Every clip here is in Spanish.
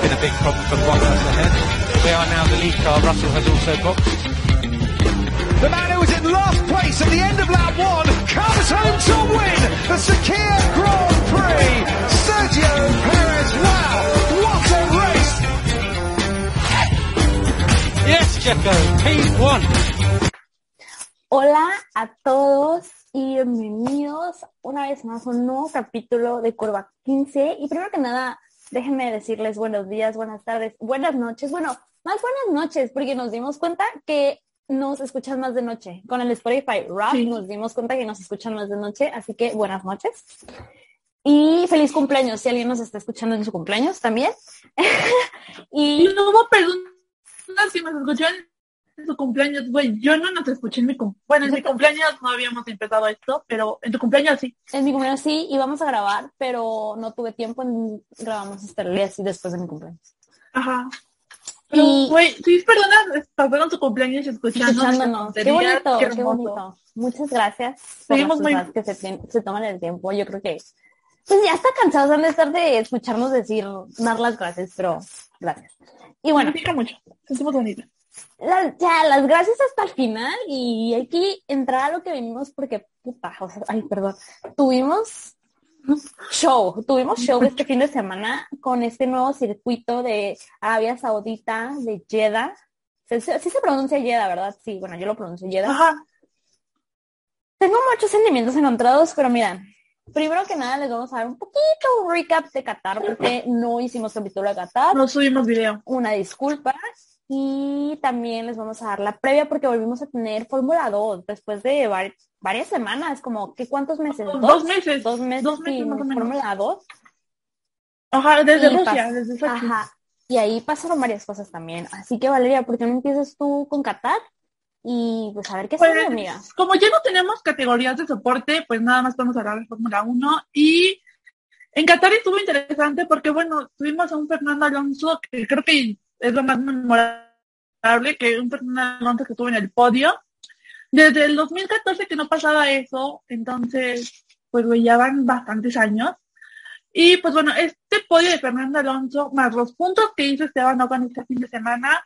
been a big problem for Bottas ahead. We are now the lead car. Russell has also boxed. The man who was in last place at the end of lap one comes home to win the Sakir Grand Prix. Sergio Perez, wow, what a race! Yes, Checo, P1. Hola a todos y bienvenidos una vez más a un nuevo capítulo de Curva 15. Y primero que nada, déjenme decirles buenos días, buenas tardes, buenas noches. Bueno, más buenas noches, porque nos dimos cuenta que nos escuchan más de noche. Con el Spotify Rap Sí. nos dimos cuenta que nos escuchan más de noche, así que buenas noches. Y feliz cumpleaños, si alguien nos está escuchando en su cumpleaños también. Y no hubo personas que nos escucharon su cumpleaños, güey. Yo no nos escuché en mi cumpleaños. Bueno, en mi cumpleaños no habíamos empezado esto, pero en tu cumpleaños sí. en mi cumpleaños sí íbamos a grabar, pero no tuve tiempo, en- grabamos hasta el día así después de mi cumpleaños. Ajá. Pero, Y- güey, sí, personas pasaron su cumpleaños escuchando. escuchándonos. Qué bonito, qué bonito. Muchas gracias por Seguimos las muy- personas que se, toman el tiempo. Yo creo que pues ya está cansados han de estar de escucharnos decir, dar las gracias, pero gracias. Y bueno, Significa mucho. Sentimos bonito. La- ya las gracias hasta el final y hay que entrar a lo que venimos porque, puta, o sea, ay, perdón, tuvimos show, tuvimos show este fin de semana con este nuevo circuito de Arabia Saudita, de Jeddah. Sí, sí- sí se pronuncia Jeddah, ¿verdad? Sí, bueno, yo lo pronuncio Jeddah. Ajá. Tengo muchos sentimientos encontrados, pero mira, primero que nada les vamos a dar un poquito un recap de Qatar porque no hicimos capítulo de Qatar. No subimos video. Una disculpa. Y también les vamos a dar la previa porque volvimos a tener Fórmula 2 después de var- varias semanas, como ¿qué cuántos meses? Dos meses. Dos meses, Dos meses. Fórmula 2. Ajá, desde Y Rusia, desde Sochi. Ajá. Y ahí pasaron varias cosas también. Así que Valeria, ¿por qué no empiezas tú con Qatar? Y pues a ver qué Pues, sale, amiga. como ya no tenemos categorías de soporte, pues nada más podemos hablar de Fórmula 1 y en Qatar estuvo interesante porque, bueno, tuvimos a un Fernando Alonso que creo que es lo más memorable, que un Alonso que estuvo en el podio. Desde el 2014 que no pasaba eso, entonces, pues ya van bastantes años. Y pues bueno, este podio de Fernando Alonso, más los puntos que hizo Esteban Ocon este fin de semana,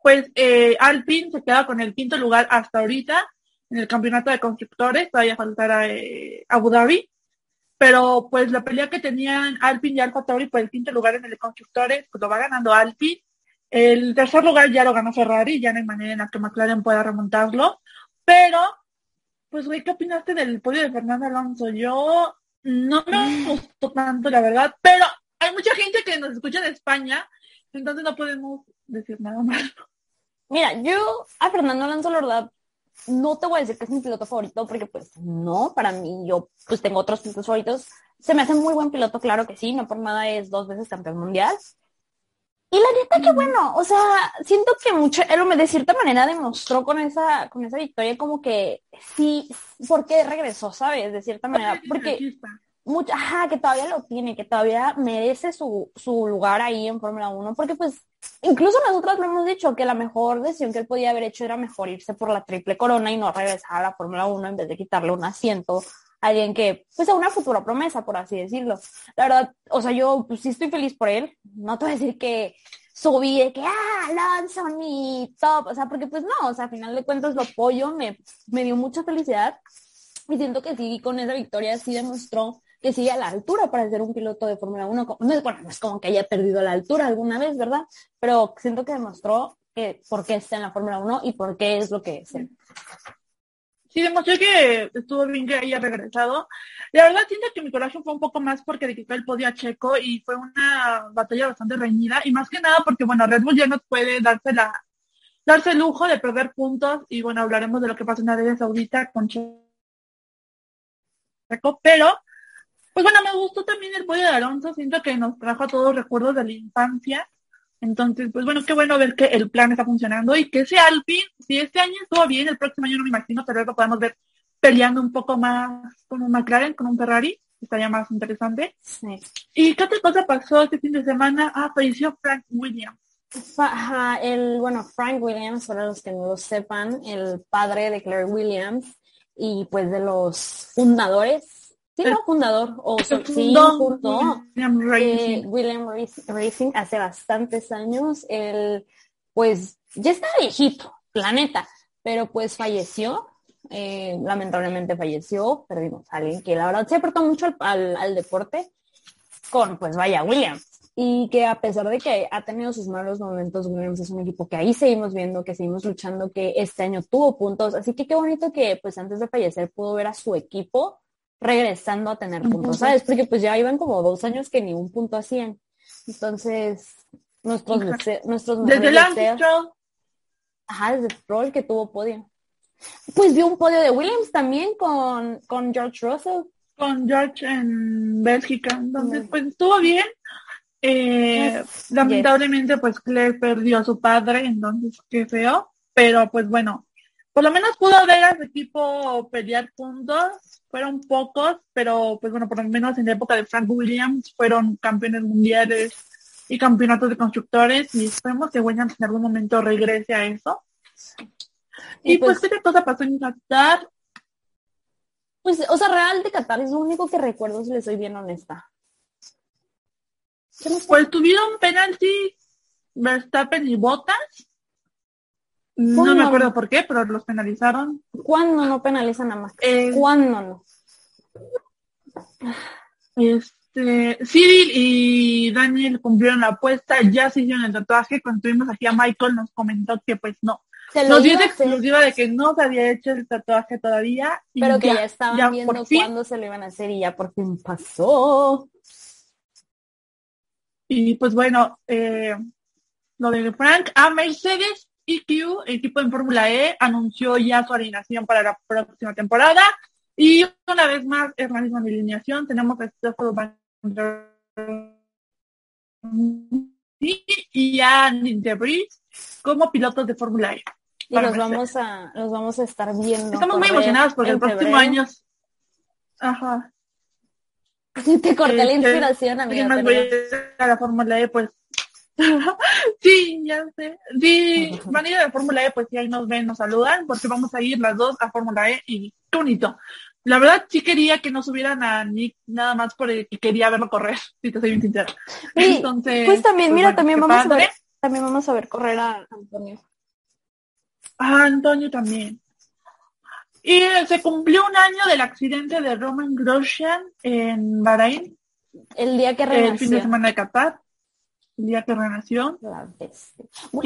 pues eh, Alpine se queda con el quinto lugar hasta ahorita en el campeonato de constructores, todavía faltará eh, Abu Dhabi, pero pues la pelea que tenían Alpine y Alfa Tauri por el quinto lugar en el de constructores, pues lo va ganando Alpine. El tercer lugar ya lo ganó Ferrari, ya no hay manera en la que McLaren pueda remontarlo, pero pues güey, ¿qué opinaste del podio de Fernando Alonso? Yo no me gustó tanto, la verdad, pero hay mucha gente que nos escucha de España, entonces no podemos decir nada más. Mira, yo a Fernando Alonso, la verdad, no te voy a decir que es mi piloto favorito, porque pues no, para mí yo pues tengo otros pilotos favoritos. Se me hace muy buen piloto, claro que sí, no por nada es dos veces campeón mundial. Y la neta, qué bueno, o sea, siento que mucho, él me de cierta manera demostró con esa, con esa victoria como que sí, porque regresó, ¿sabes? De cierta manera, porque mucha, ajá, que todavía lo tiene, que todavía merece su, su lugar ahí en Fórmula 1, porque pues incluso nosotros lo hemos dicho, que la mejor decisión que él podía haber hecho era mejor irse por la triple corona y no regresar a la Fórmula 1 en vez de quitarle un asiento alguien que, pues a una futura promesa, por así decirlo. La verdad, o sea, yo pues, sí estoy feliz por él, no te voy a decir que subí de que, ah, Alonso, mi top, o sea, porque pues no, o sea, a final de cuentas lo apoyo, me, me dio mucha felicidad y siento que sí, con esa victoria sí demostró que sigue a la altura para ser un piloto de Fórmula 1. No es, bueno, no es como que haya perdido la altura alguna vez, ¿verdad? Pero siento que demostró que por qué está en la Fórmula 1 y por qué es lo que es. Sí, demostró que estuvo bien que haya regresado. La verdad siento que mi corazón fue un poco más porque le quitó el podio a Checo y fue una batalla bastante reñida. Y más que nada porque, bueno, Red Bull ya no puede darse la darse el lujo de perder puntos. Y, bueno, hablaremos de lo que pasó en Arabia Saudita con Checo, pero, pues bueno, me gustó también el podio de Alonso, siento que nos trajo a todos recuerdos de la infancia entonces, pues bueno, qué bueno ver que el plan está funcionando y que ese Alpine, si este año estuvo bien, el próximo año no me imagino, pero lo podemos ver peleando un poco más con un McLaren, con un Ferrari, estaría más interesante. Sí. ¿Y qué otra cosa pasó este fin de semana? Ah, apareció Frank Williams. Ajá, el, bueno, Frank Williams, para los que no lo sepan, el padre de Claire Williams y pues de los fundadores Sí, no, fundador. O so- sí, fundó. William Racing. Eh, William Rac- Racing hace bastantes años. Él, pues, ya está viejito, la neta, pero pues falleció. eh, lamentablemente falleció. Perdimos a alguien que la verdad se aportó mucho al, al- al deporte con, pues, vaya, Williams. Y que a pesar de que ha tenido sus malos momentos, Williams es un equipo que ahí seguimos viendo, que seguimos luchando, que este año tuvo puntos. Así que qué bonito que, pues, antes de fallecer pudo ver a su equipo regresando a tener puntos. ¿sabes? Porque pues ya iban como dos años que ni un punto hacían. Entonces, nuestros, dese- nuestros Desde deseos. Stroll, Ajá, desde Stroll que tuvo podio. Pues vio un podio de Williams también con, con George Russell. con George en Bélgica. Entonces, pues estuvo bien. Eh, Yes. lamentablemente, pues Claire perdió a su padre, entonces qué feo. Pero pues bueno, por lo menos pudo ver a su equipo pelear puntos. Fueron pocos, pero pues bueno, por lo menos en la época de Frank Williams fueron campeones mundiales y campeonatos de constructores y esperemos que Williams en algún momento regrese a eso. Y Y, pues, pues- qué cosa pasó en Qatar. Pues, o sea, Real de Qatar es lo único que recuerdo si le soy bien honesta. Pues tuvieron penalti Verstappen y Bottas. No me acuerdo por qué, pero los penalizaron. ¿Cuándo no penalizan a Max? Eh, ¿Cuándo no? Este, Cyril y Daniel cumplieron la apuesta, ya se hicieron el tatuaje. Cuando tuvimos aquí a Michael nos comentó que pues no. Se Nos dio exclusiva de que no se había hecho el tatuaje todavía. y pero que ya, estaban ya viendo cuándo se lo iban a hacer y ya por fin pasó. Y pues bueno, eh, lo de Frank a Mercedes EQ, equipo en Fórmula E, anunció ya su alineación para la próxima temporada. Y una vez más es la misma alineación. Tenemos a Stefano Van Der- y a Nick de Vries como pilotos de Fórmula E. Y los vamos a, los vamos a estar viendo. Estamos muy emocionados porque el próximo año... Ajá. Te corté la Este, inspiración, amiga. más voy a a la Fórmula E, pues. sí, ya sé. Sí, van a ir a la Fórmula E, pues si ahí nos ven, nos saludan, porque vamos a ir las dos a Fórmula E y bonito. La verdad sí quería que no subieran a Nick nada más porque quería verlo correr, si te soy bien sincera. Sí, Entonces, Pues también, mira, bueno, también vamos a ver, también vamos a ver correr a Antonio. Antonio también. Y eh, se cumplió un año del accidente de Roman Grosjean en Bahrein, El día que el fin de renació. semana de Qatar, el día que renació. La.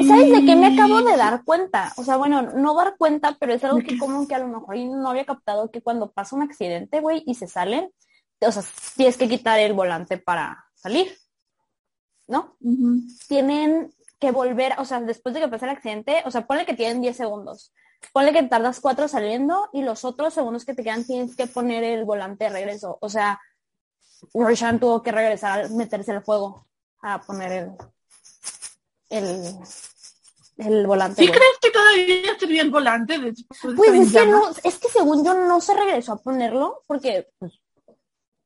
¿Sabes de qué me acabo de dar cuenta? O sea, bueno, no dar cuenta, pero es algo que como que a lo mejor y no había captado que cuando pasa un accidente, güey, y se salen, o sea, tienes que quitar el volante para salir, ¿no? Tienen que volver, o sea, después de que pasa el accidente, o sea, ponle que tienen 10 segundos. Ponle que tardas 4 saliendo y los otros segundos que te quedan tienes que poner el volante de regreso. O sea, Roshan tuvo que regresar a meterse al fuego a poner el, el, el volante. ¿Sí crees que todavía servía el volante después de Pues en es que no, es que según yo no se regresó a ponerlo porque, pues,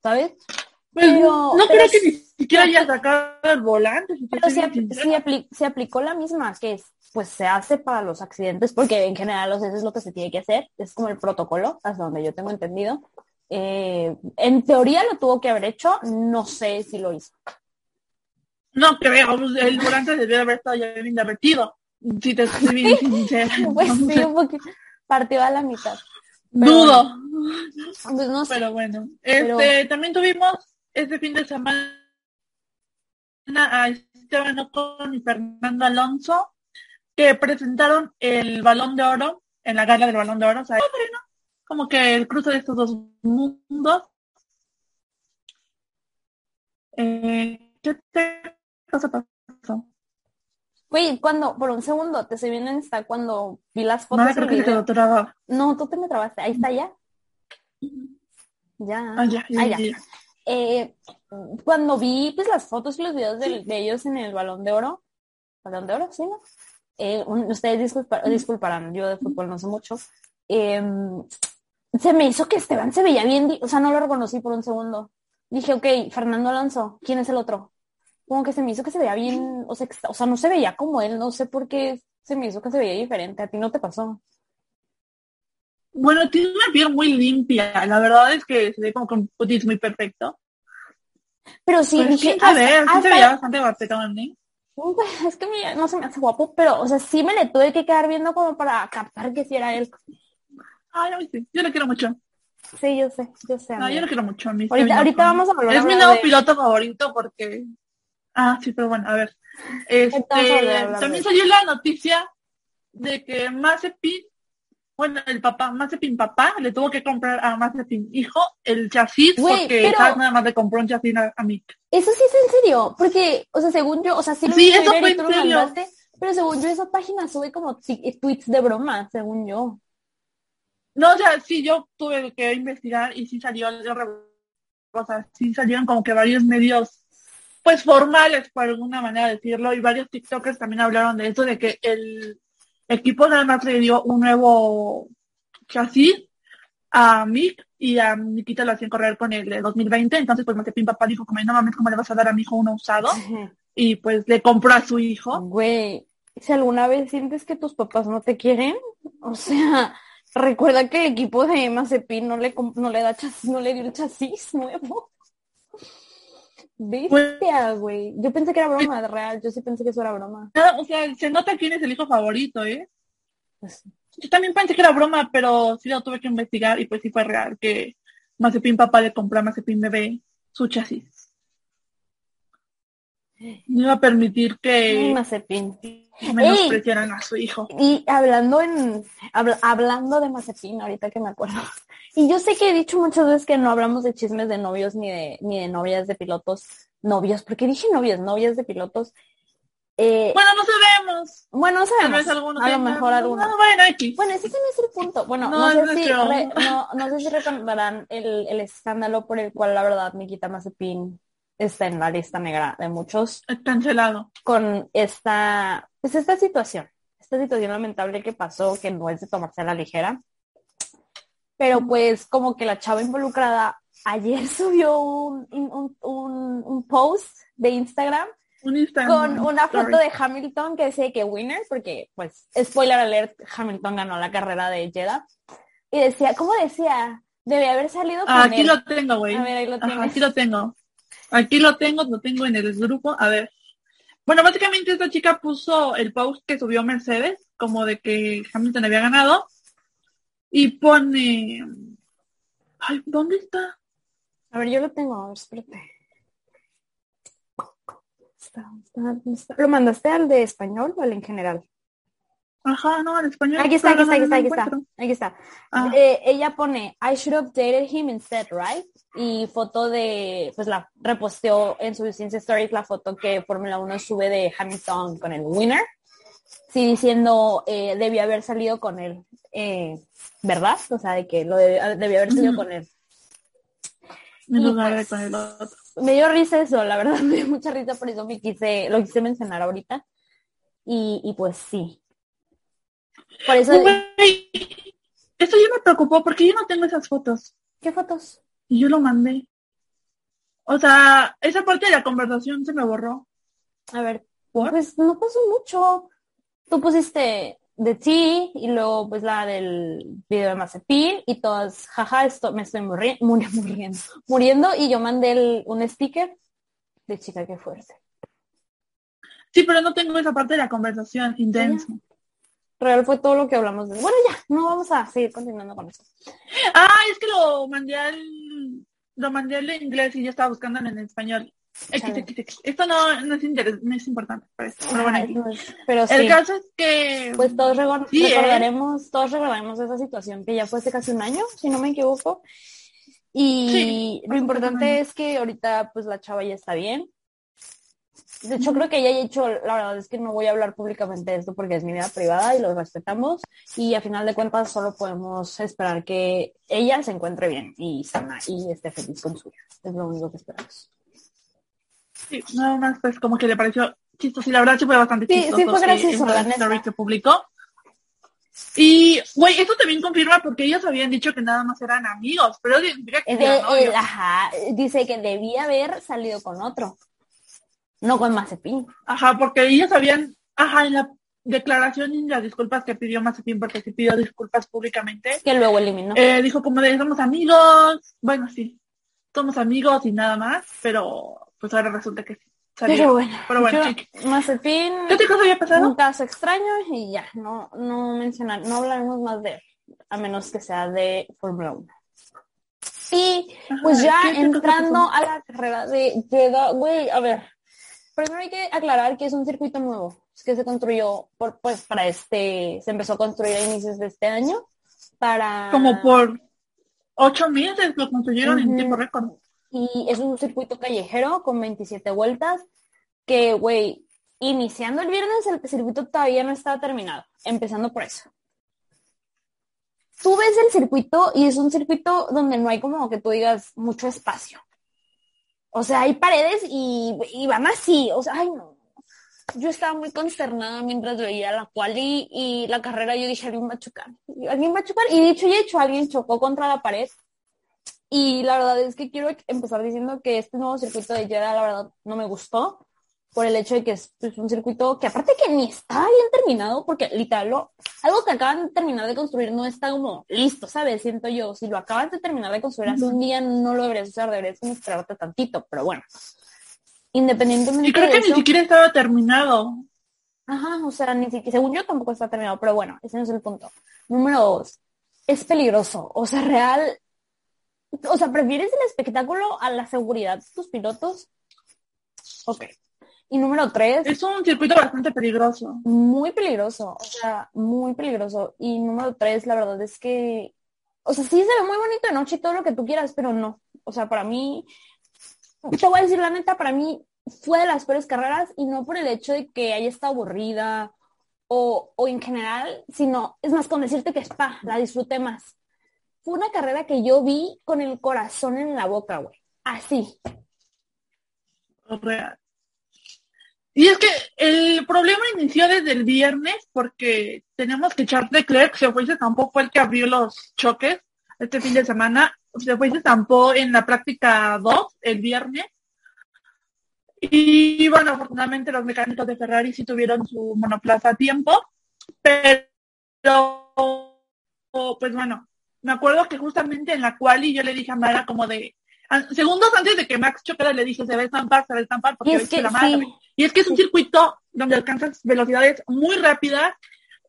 ¿sabes? Pues, pero- no pero creo que ni siquiera haya sacado el volante. si Pero se, apl- aplicó la misma que es, pues se hace para los accidentes, porque en general eso es lo que se tiene que hacer, es como el protocolo, hasta donde yo tengo entendido. Eh, en teoría lo tuvo que haber hecho, no sé si lo hizo. No creo, pues, el volante debió haber estado ya bien derretido. Si te soy bien sincera. Pues sí, un poquito partido a la mitad. pero Dudo. Pues no sé. Pero bueno, Pero- este, también tuvimos este fin de semana a Esteban Ocon y Fernando Alonso que presentaron el balón de oro en la gala del balón de oro. O sea. Como que el cruce de estos dos mundos. Eh, ¿Qué te cosa pasó? Güey, cuando, por un segundo, te se viene está cuando vi las fotos creo que. No, tú te me trabaste. Ahí está ya. Ya. Ah, ya, ya, Ah, ya, ya. ya. Eh, cuando vi pues las fotos y los videos de, ellos en el Balón de Oro, Balón de Oro, ¿sí, no? Eh, un- ustedes disculpa- disculparán, yo de fútbol no sé mucho. Eh, se me hizo que Esteban se veía bien, o sea, no lo reconocí por un segundo. Dije, ok, Fernando Alonso, ¿quién es el otro? Como que se me hizo que se veía bien, o sea, que o sea, no se veía como él, no sé por qué se me hizo que se veía diferente. ¿A ti no te pasó? Bueno, tiene una piel muy limpia. La verdad es que se ve como con un cutis muy perfecto. Pero sí, Pues, que quién sabe, hasta- se hasta- veía bastante ¿eh? Pues, es que no se me hace guapo, pero, o sea, sí me le tuve que quedar viendo como para captar que sí era él. Ay, mí sí. Yo lo quiero mucho. Sí, yo sé, yo sé. No, amiga. yo lo quiero mucho. a mí Ahorita, ahorita vamos a a Es mi hablar nuevo de- piloto favorito porque... Ah, sí, pero bueno, a ver. Este, también salió la noticia de que Mazepin, bueno, el papá, Mazepin papá, le tuvo que comprar a Mazepin hijo el chasis porque nada más le compró un chasis a, a Mick. Eso sí es en serio, porque, o sea, según yo, o sea, sí lo Sí, eso fue en serio. mandaste, pero según yo esa página sube como ti- tweets de broma, según yo. No, o sea, sí, yo tuve que investigar y sí salió, o sea, sí salieron como que varios medios, pues formales, por alguna manera decirlo, y varios TikTokers también hablaron de eso, de que el equipo nada más le dio un nuevo chasis a Mick y a Nikita lo hacían correr con el de 2020, entonces pues Mazepin papá dijo como no mames, ¿cómo le vas a dar a mi hijo uno usado? Y pues le compró a su hijo. Güey, si alguna vez sientes que tus papás no te quieren, o sea, recuerda que el equipo de Mazepin no le, no le da chasis, no le dio el chasis nuevo. Bestia, güey. Yo pensé que era broma, de real. Yo sí pensé que eso era broma. O sea, se nota quién es el hijo favorito, ¿eh? Pues, Yo también pensé que era broma, pero sí lo tuve que investigar y pues sí fue real que Mazepin papá le compró a Mazepin bebé su chasis. No iba a permitir que Mazepin. menospreciaran a su hijo. Y hablando en habla- hablando de Mazepin, ahorita que me acuerdo. Y yo sé que he dicho muchas veces que no hablamos de chismes de novios ni de ni de novias de pilotos. Novios, porque dije novios, novias de pilotos. Eh, Bueno, no sabemos. bueno, no Tal sabemos. vez alguno a lo mejor alguno. No, bueno. Bueno, ese no es el punto. Bueno, No, sé si re- no, no sé si recordarán el, el escándalo por el cual la verdad Nikita Mazepin está en la lista negra de muchos Cancelado. con esta, pues esta situación, esta situación lamentable que pasó, que no es de tomarse a la ligera, pero pues como que la chava involucrada ayer subió un, un, un, un post de Instagram Un Instagram. con una story. foto de Hamilton que decía que winner, porque pues, spoiler alert, Hamilton ganó la carrera de Jeddah, y decía, ¿cómo decía? Debe haber salido con Ah, aquí él. lo tengo, güey. Aquí lo tengo. Aquí lo tengo, lo tengo en el grupo. A ver. Bueno, básicamente esta chica puso el post que subió Mercedes, como de que Hamilton había ganado. Y pone... Ay, ¿dónde está? A ver, yo lo tengo, a ver, espérate. ¿Lo mandaste al de español o al en general? Ajá, no, en español. Aquí está, aquí está, aquí está, aquí está. Aquí está. Ah. Eh, ella pone, I should have dated him instead, right? Y foto de, pues la reposteó en sus Insta Stories la foto que Fórmula 1 sube de Hamilton con el winner. Sí, diciendo, eh, debió haber salido con él, eh, ¿verdad? O sea, de que lo debe- debió haber salido con él. En de pues, con el otro. me dio risa eso, la verdad, me dio mucha risa, por eso me quise, lo quise mencionar ahorita. Y, y pues sí. Por eso, Güey, esto ya me preocupó porque yo no tengo esas fotos. ¿qué fotos? Y yo lo mandé. O sea, esa parte de la conversación se me borró. A ver, ¿Por? pues no pasó mucho. Tú pusiste de ti y luego pues la del video de Mazepin y todas, jaja, esto me estoy murri- muri- muriendo, muriendo y yo mandé el- un sticker de chica que fuerte. Sí, pero no tengo esa parte de la conversación intensa. Real fue todo lo que hablamos de... Bueno, ya, no vamos a seguir continuando con esto. Ah, es que lo mandé al lo mandé al inglés y yo estaba buscando en español. X, Chale. X, X. Esto no, no es no es importante para esto. Pero bueno, Ay, X. no es- Pero el sí, caso es que pues todos recor- Sí, ¿eh? recordaremos, todos recordaremos esa situación que ya fue hace casi un año, si no me equivoco. Y Sí, lo importante es que ahorita pues la chava ya está bien. De hecho, creo que ella ha hecho, la verdad es que no voy a hablar públicamente de esto porque es mi vida privada y lo respetamos. Y a final de cuentas solo podemos esperar que ella se encuentre bien y sana y esté feliz con su vida. Es lo único que esperamos. Sí, nada más pues como que le pareció chistoso y la verdad sí fue bastante Sí, sí chistoso. fue gracioso, neta. story que publicó. Y, güey, eso también confirma porque ellos habían dicho que nada más eran amigos, pero significa que de- el- ajá, dice que debía haber salido con otro, no con Mazepin. Ajá, porque ellos habían, ajá, en la, declaración y las disculpas que pidió Mazepin porque se pidió disculpas públicamente. Que luego eliminó. Eh, dijo como de somos amigos, bueno sí, somos amigos y nada más, pero pues ahora resulta que sí. salió. Pero bueno, Pero bueno, yo-. Mazepin, ¿Qué cosa había pasado? un caso extraño y ya, no, no mencionar, no hablaremos más de él, a menos que sea de Fórmula 1. Y pues ya ¿qué otra cosa entrando a la carrera de Jeddah, güey, a ver, primero hay que aclarar que es un circuito nuevo, que se construyó por, pues para este, se empezó a construir a inicios de este año para... Como por ocho meses lo construyeron en tiempo récord. Y es un circuito callejero con 27 vueltas que, güey, iniciando el viernes el circuito todavía no estaba terminado, empezando por eso. Tú ves el circuito y es un circuito donde no hay como que tú digas mucho espacio. O sea, hay paredes y, y van así, o sea, ay no. Yo estaba muy consternada mientras veía la quali y la carrera, yo dije, alguien va a chocar, alguien va a chocar, y dicho y hecho, alguien chocó contra la pared y la verdad es que quiero empezar diciendo que este nuevo circuito de Jeddah, la verdad, no me gustó por el hecho de que es pues, un circuito que aparte que ni está bien terminado, porque literal, lo- algo que acaban de terminar de construir no está como listo, ¿sabes? Siento yo, si lo acabas de terminar de construir hace un día, no lo deberías usar, deberías como esperarte tantito, pero bueno. Independientemente Y creo de que ni siquiera estaba terminado. Ajá, o sea, ni siquiera, según yo tampoco está terminado, pero bueno, ese no es el punto. Número dos, es peligroso, o sea, real, o sea, ¿prefieres el espectáculo a la seguridad de tus pilotos? Ok. Y número tres, Es un circuito bastante peligroso. muy peligroso, o sea, muy peligroso. Y número tres, la verdad es que, o sea, sí se ve muy bonito de noche y todo lo que tú quieras, pero no. O sea, para mí, te voy a decir la neta, para mí fue de las peores carreras y no por el hecho de que haya estado aburrida o, o en general, sino, es más, con decirte que Spa, la disfruté más. Fue una carrera que yo vi con el corazón en la boca, güey. Así. Real. Y es que el problema inició desde el viernes porque tenemos que Charles Leclerc se fue y se estampó, fue el que abrió los choques este fin de semana. Se fue y se en la práctica 2 el viernes. Y bueno, afortunadamente los mecánicos de Ferrari sí tuvieron su monoplaza a tiempo. Pero, pues bueno, me acuerdo que justamente en la cual y yo le dije a Mara como de, segundos antes de que Max chocara le dije, se va a estampar, se va a estampar, porque Y es que la madre. sí, Y es que es un Sí. circuito donde alcanzas velocidades muy rápidas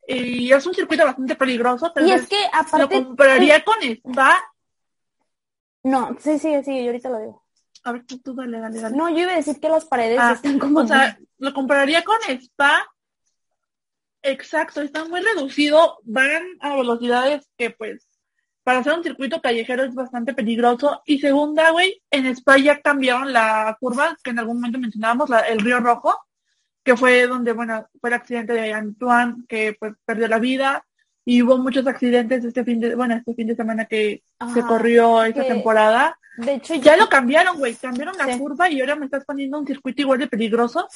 y es un circuito bastante peligroso. Tal y vez es que lo aparte, compraría con Spa. no, sí, sí, sí, yo ahorita lo digo. A ver, tú, tú dale, dale, dale. No, yo iba a decir que las paredes Ah, están como... O sea, lo compraría con Spa. Exacto, está muy reducido. Van a velocidades que pues para hacer un circuito callejero es bastante peligroso. Y segunda, güey, en Spa ya cambiaron la curva que en algún momento mencionábamos, la- el Río Rojo, que fue donde, bueno, fue el accidente de Antoine que pues perdió la vida. Y hubo muchos accidentes este fin de, bueno, este fin de semana que se Ajá, corrió esa que- temporada. de hecho, Ya lo cambiaron, güey, cambiaron la Sí. curva y ahora me estás poniendo un circuito igual de peligroso.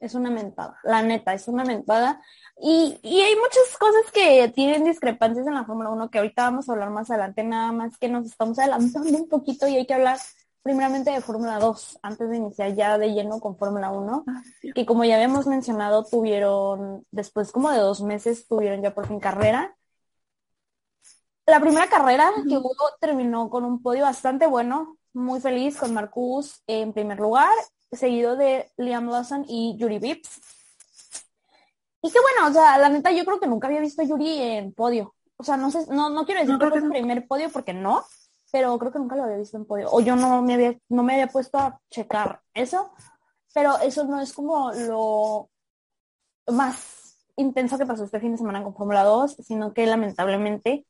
Es una mentada, la neta, es una mentada. Y, y hay muchas cosas que tienen discrepancias en la Fórmula 1 que ahorita vamos a hablar más adelante, nada más que nos estamos adelantando un poquito y hay que hablar primeramente de Fórmula 2 antes de iniciar ya de lleno con Fórmula 1, Ah, que como ya habíamos mencionado, tuvieron, después como de dos meses, tuvieron ya por fin carrera. La primera carrera que hubo terminó con un podio bastante bueno, muy feliz con Marcus en primer lugar, seguido de Liam Lawson y Yuri Vips. Y qué bueno, o sea, la neta yo creo que nunca había visto a Yuri en podio. O sea, no sé, no, no quiero decir No, que creo que su no. primer podio porque no, pero creo que nunca lo había visto en podio. O yo no me había, no me había puesto a checar eso, pero eso no es como lo más intenso que pasó este fin de semana con Fórmula 2, sino que lamentablemente,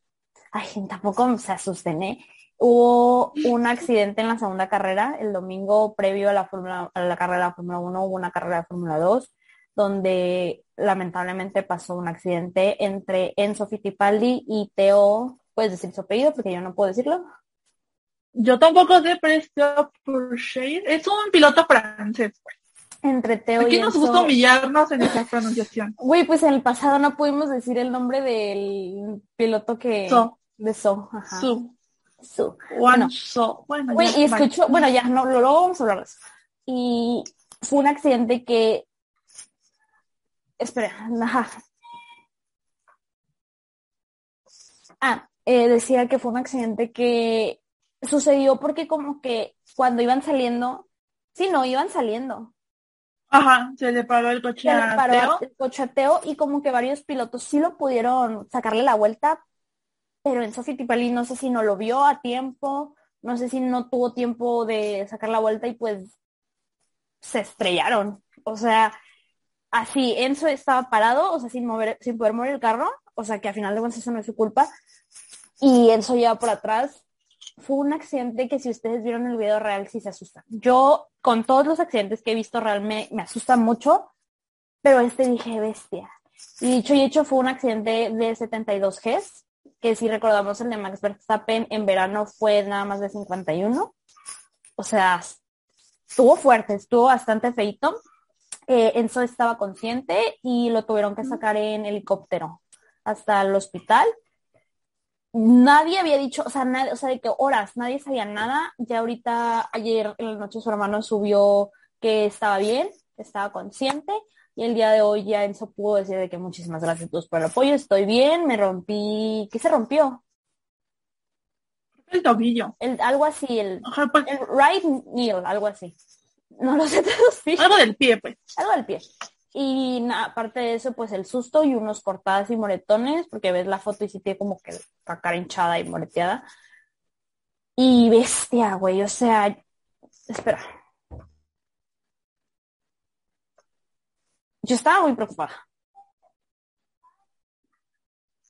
ay, tampoco se asusten, ¿eh? Hubo un accidente en la segunda carrera, el domingo previo a la, Fórmula- a la carrera de la Fórmula 1 hubo una carrera de Fórmula 2, donde lamentablemente pasó un accidente entre Enzo Fittipaldi y Teo, puedes decir su apellido porque yo no puedo decirlo. Yo tampoco sé, pero es. Es un piloto francés. güey. Entre Teo Aquí y nos Enzo. gusta humillarnos en esa pronunciación. Güey, pues en el pasado no pudimos decir el nombre del piloto que... So. De So, ajá. Su, Su. Bueno. So. Bueno, Güey, ya, y vale. escucho, bueno, ya, no, luego vamos a hablar de eso. Y fue un accidente que espera, ajá. Ah, eh, decía que fue un accidente que sucedió porque como que cuando iban saliendo, sí, no, iban saliendo. Ajá, se le paró el coche Se le a paró Teo. el coche a Teo y como que varios pilotos sí lo pudieron sacarle la vuelta, pero Enzo Fittipaldi no sé si no lo vio a tiempo, no sé si no tuvo tiempo de sacar la vuelta y pues se estrellaron. O sea, así Enzo estaba parado, o sea, sin mover, sin poder mover el carro, o sea que al final de cuentas eso no es su culpa. Y Enzo lleva por atrás. Fue un accidente que si ustedes vieron el video real sí se asustan. Yo con todos los accidentes que he visto real me, me asustan mucho, pero este dije bestia. Y dicho y hecho fue un accidente de 72 Gs, que si recordamos el de Max Verstappen en verano fue nada más de 51. O sea, estuvo fuerte, estuvo bastante feito. Eh, Enzo estaba consciente y lo tuvieron que sacar en helicóptero hasta el hospital. Nadie había dicho, o sea, nadie, o sea, de que horas, nadie sabía nada. Ya ahorita, ayer en la noche su hermano subió que estaba bien, que estaba consciente. Y el día de hoy ya Enzo pudo decir de que muchísimas gracias a todos por el apoyo, estoy bien, me rompí, ¿qué se rompió? El tobillo. El, algo así, el, Ajá, pues, el right knee, algo así. No lo sé traducir. algo del pie, pues. algo del pie. Y na- aparte de eso, pues el susto y unos cortadas y moretones, porque ves la foto y sí tiene como que la cara hinchada y moreteada. Y bestia, güey, o sea, espera. Yo estaba muy preocupada.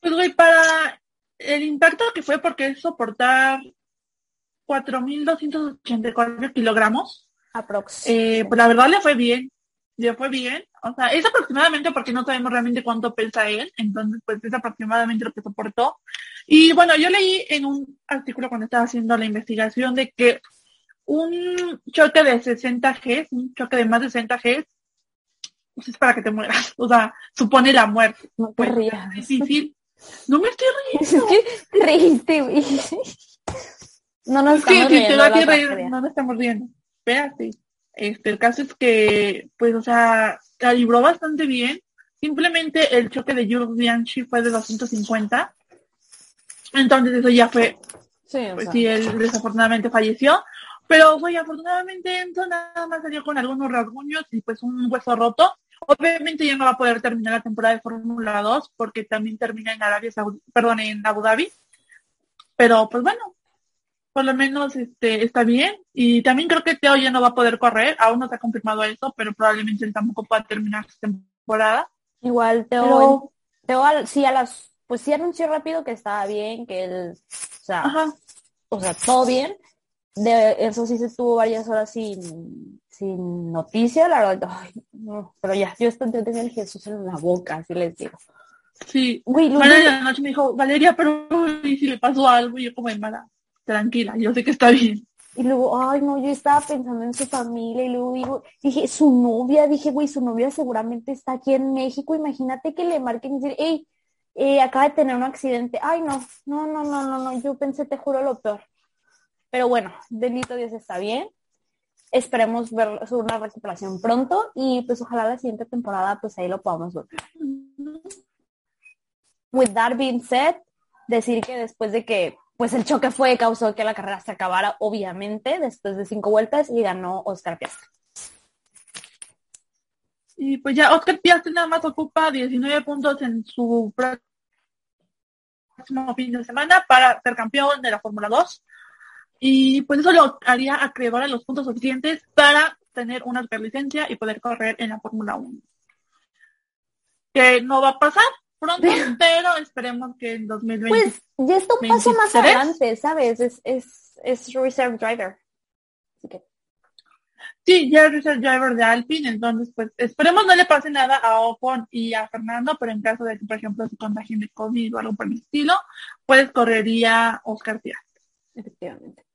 Pues, güey, para el impacto que fue porque es soportar 4.284 kilogramos, Aprox. eh, pues la verdad le fue bien, le fue bien. O sea, es aproximadamente porque no sabemos realmente cuánto pesa él, entonces pues es aproximadamente lo que soportó. Y bueno, yo leí en un artículo cuando estaba haciendo la investigación de que un choque de 60 G, un choque de más de 60 G, pues es para que te mueras. O sea, supone la muerte. no te Pues, rías. es difícil. No me estoy Es riendo. que reíste, güey. No nos Es que estamos si te riendo que reír, tragedia. no nos estamos riendo. Espérate. Este, el caso es que, pues, o sea, la libró bastante bien. Simplemente el choque de Jules Bianchi fue de 250. Entonces eso ya fue, Sí, o pues sea, sí, él desafortunadamente falleció. Pero, güey, afortunadamente Enzo nada más salió con algunos rasguños y pues un hueso roto. Obviamente ya no va a poder terminar la temporada de Fórmula 2 porque también termina en Arabia Saudí, perdón, en Abu Dhabi. Pero pues bueno, por lo menos este está bien. Y también creo que Teo ya no va a poder correr, aún no se ha confirmado eso, pero probablemente él tampoco pueda terminar su temporada. Igual Teo, Pero- Teo al- sí a las, pues sí anunció rápido que estaba bien, que él, o sea, Ajá. o sea, todo bien. De eso sí se estuvo varias horas sin, sin noticia, la verdad, ay, no, pero ya, yo tenía el Jesús en la boca, así les digo. Sí. En la noche me dijo, Valeria, pero ¿y si le pasó algo? Y yo como, Mara, tranquila, yo sé que está bien. Y luego, ay, no, yo estaba pensando en su familia y luego digo, dije, su novia, dije, güey, su novia seguramente está aquí en México, imagínate que le marquen y decir, hey, eh, acaba de tener un accidente. Ay, no, no, no, no, no, no, yo pensé, te juro, lo peor. Pero bueno, bendito Dios está bien. Esperemos ver una recuperación pronto y pues ojalá la siguiente temporada pues ahí lo podamos ver. With that being said, decir que después de que pues el choque fue causó que la carrera se acabara obviamente después de cinco vueltas y ganó Oscar Piastri. Y pues ya Oscar Piastri nada más ocupa 19 puntos en su próximo fin de semana para ser campeón de la Fórmula 2. Y pues eso lo haría acreedor a los puntos suficientes para tener una superlicencia y poder correr en la Fórmula 1. Que no va a pasar pronto, pero esperemos que en 2020. Pues ya está un paso más 23. adelante, ¿sabes? Es, es, es reserve driver. Así que Sí, ya es el driver de Alpine, entonces pues esperemos no le pase nada a Ocon y a Fernando, pero en caso de que, por ejemplo, se contagien de COVID o algo por el estilo, pues correría Oscar Piastri. Efectivamente.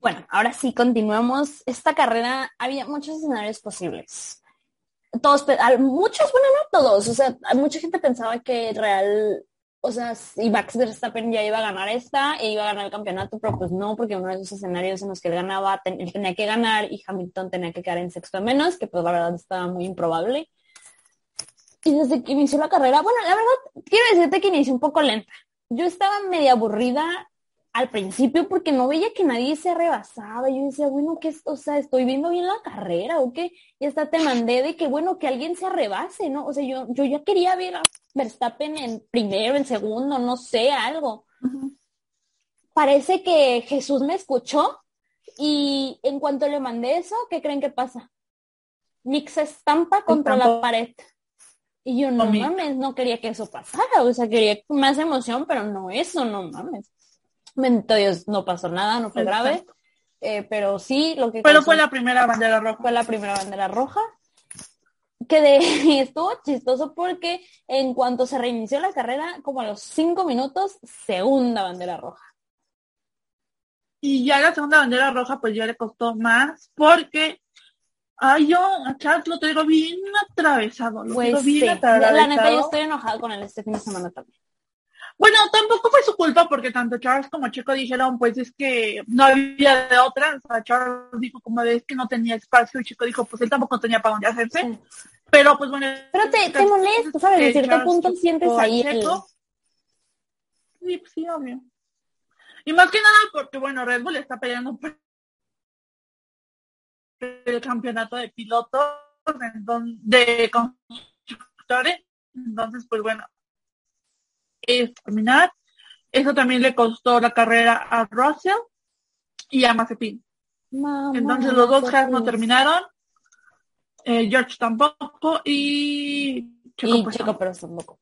Bueno, ahora sí, continuamos. Esta carrera había muchos escenarios posibles. Todos, muchos, bueno, no todos, o sea, mucha gente pensaba que Real, o sea, y Max Verstappen ya iba a ganar esta e iba a ganar el campeonato, pero pues no, porque uno de esos escenarios en los que él ganaba, él tenía que ganar y Hamilton tenía que quedar en sexto a menos, que pues la verdad estaba muy improbable. Y desde que inició la carrera, bueno, la verdad, quiero decirte que inició un poco lenta. Yo estaba media aburrida al principio porque no veía que nadie se rebasaba. Yo decía, bueno, ¿qué es? O sea, estoy viendo bien la carrera o qué. Y hasta te mandé de que, bueno, que alguien se rebase, ¿no? O sea, yo, yo ya quería ver a Verstappen en primero, en segundo, no sé, algo. Parece que Jesús me escuchó y en cuanto le mandé eso, ¿qué creen que pasa? Nick se estampa contra la pared. Y yo, no mames, no quería que eso pasara. O sea, quería más emoción, pero no eso, no mames. No pasó nada, no fue grave. Eh, pero sí, lo que... Pero fue la primera bandera roja. Fue la primera bandera roja. Que de, estuvo chistoso porque en cuanto se reinició la carrera, como a los cinco minutos, segunda bandera roja. Y ya la segunda bandera roja, pues ya le costó más porque Ay, yo a Charles lo tengo bien atravesado. Lo pues bien atravesado. La neta, yo estoy enojada con él este fin de semana también. Bueno, tampoco fue su culpa porque tanto Charles como Chico dijeron, pues es que no había de otra. O sea, Charles dijo como de es que no tenía espacio y Chico dijo, pues él tampoco tenía para dónde hacerse. Pero pues bueno. Pero te, te molesta, ¿sabes? En cierto punto sientes ahí el... Sí, pues sí, obvio. Y más que nada porque, bueno, Red Bull está peleando por el campeonato de pilotos de constructores. Entonces, pues bueno, es terminar. Eso también le costó la carrera a Russell y a Mazepin. Entonces los dos Haas no terminaron. Eh, George tampoco y Checo, pues, pero tampoco.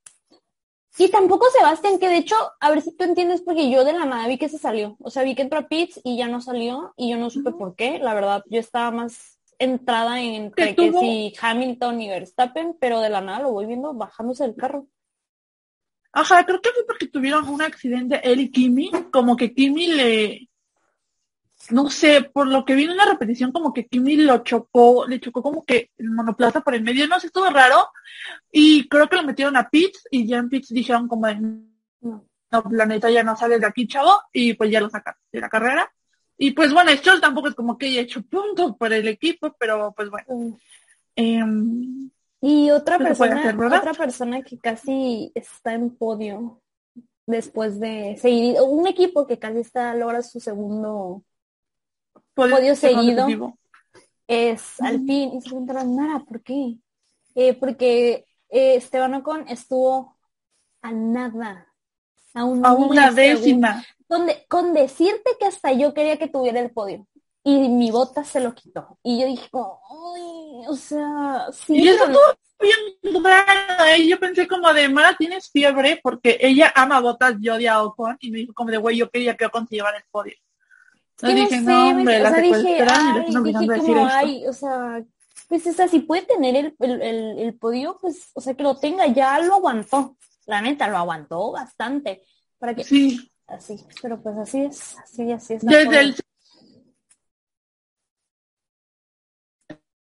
Y tampoco Sebastián, que de hecho, a ver si tú entiendes, porque yo de la nada vi que se salió. O sea, vi que entró a Pitts y ya no salió y yo no supe por qué. La verdad, yo estaba más entrada en que, si Hamilton y Verstappen, pero de la nada lo voy viendo bajándose del carro. Ajá, creo que fue porque tuvieron un accidente él y Kimi, como que Kimi le, no sé, por lo que vi en una repetición, como que Kimi lo chocó, le chocó como que el monoplaza por el medio, no sé, estuvo raro. Y creo que lo metieron a Pitts y ya en Pitts dijeron como de, no, planeta ya no sale de aquí, chavo, y pues ya lo sacaron de la carrera. Y pues bueno, esto tampoco es como que haya hecho puntos por el equipo, pero pues bueno. Em, y otra persona, otra persona que casi está en podio después de seguir, un equipo que casi está logra su segundo podio, seguido es Alpine. Y se preguntaron nada, ¿por qué? Eh, porque eh, Esteban Ocon estuvo a nada, a, una décima. Donde, con decirte que hasta yo quería que tuviera el podio y mi bota se lo quitó. Y yo dije, Ay, o sea, sí. Y eso todo bien raro, yo pensé como de, Mara, tienes fiebre porque ella ama botas, yo odio a Ocon y me dijo como de, güey, yo quería que Ocon se llevara el podio. Dije, no, hombre, la dije, ay, dije como, ay, o sea, pues esa, si puede tener el, el, el, podio, pues, o sea, que lo tenga, ya lo aguantó. La neta, lo aguantó bastante. Para que, sí. Así, pero pues así es, así, así es. Desde el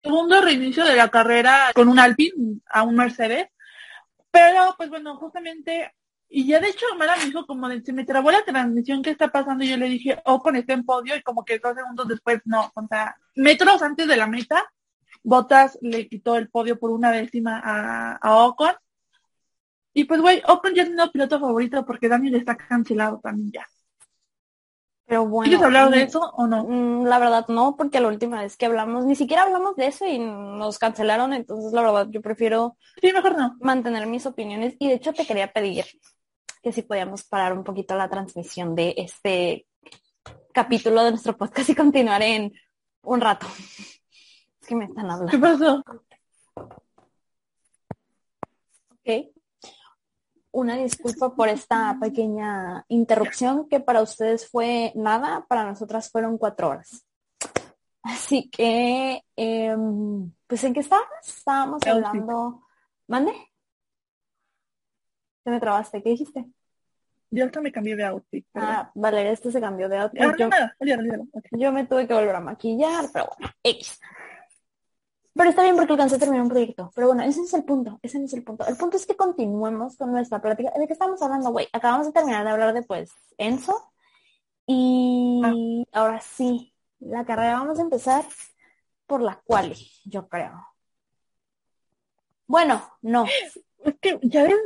segundo reinicio de la carrera con un Alpine a un Mercedes, pero pues bueno, justamente y ya de hecho Mara me dijo como de, se me trabó la transmisión, ¿qué está pasando? Y yo le dije, Ocon está en podio y como que dos segundos después, no, o sea, metros antes de la meta, Botas le quitó el podio por una décima a, a Ocon. Y pues güey, Ocon ya es mi piloto favorito porque Daniel está cancelado también ya. Pero bueno. ¿Quieres hablar de eso o no? Mm, la verdad no, porque la última vez que hablamos, ni siquiera hablamos de eso y nos cancelaron, entonces la verdad yo prefiero sí, mejor no. mantener mis opiniones. Y de hecho te quería pedir que si podíamos parar un poquito la transmisión de este capítulo de nuestro podcast y continuar en un rato. Es que me están hablando. ¿Qué pasó? Ok. Una disculpa por esta pequeña interrupción que para ustedes fue nada, para nosotras fueron cuatro horas. Así que, em, pues ¿en qué estábamos? Estábamos hablando. ¿Mande? Te me trabaste, ¿qué dijiste? Yo hasta me cambié de outfit. Ah, vale, este se cambió de outfit. Ah, yo, yo, me tuve que volver a maquillar, pero bueno, X. Pero está bien porque alcancé a terminar un proyecto. Pero bueno, ese es el punto, ese no es el punto. El punto es que continuemos con nuestra plática. ¿De qué estamos hablando, güey? Acabamos de terminar de hablar de, pues, Enzo. Y ah. ahora sí, la carrera vamos a empezar por la cual, yo creo. Bueno, no. que ya ves,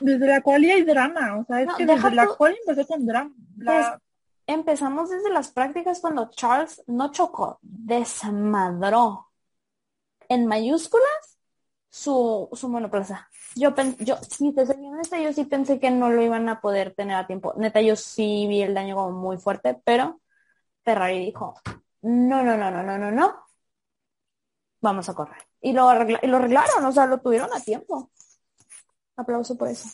desde la cual hay drama, o sea, es No, que desde la cual empecé con drama. La- Empezamos desde las prácticas cuando Charles no chocó, desmadró en mayúsculas su, su monoplaza. Yo yo, si te soy honesta, yo sí pensé que no lo iban a poder tener a tiempo. Neta, yo sí vi el daño como muy fuerte, pero Ferrari dijo, no, no, no, no, no, no, no. Vamos a correr. Y lo, arregla- y lo arreglaron, o sea, lo tuvieron a tiempo. Aplauso por eso.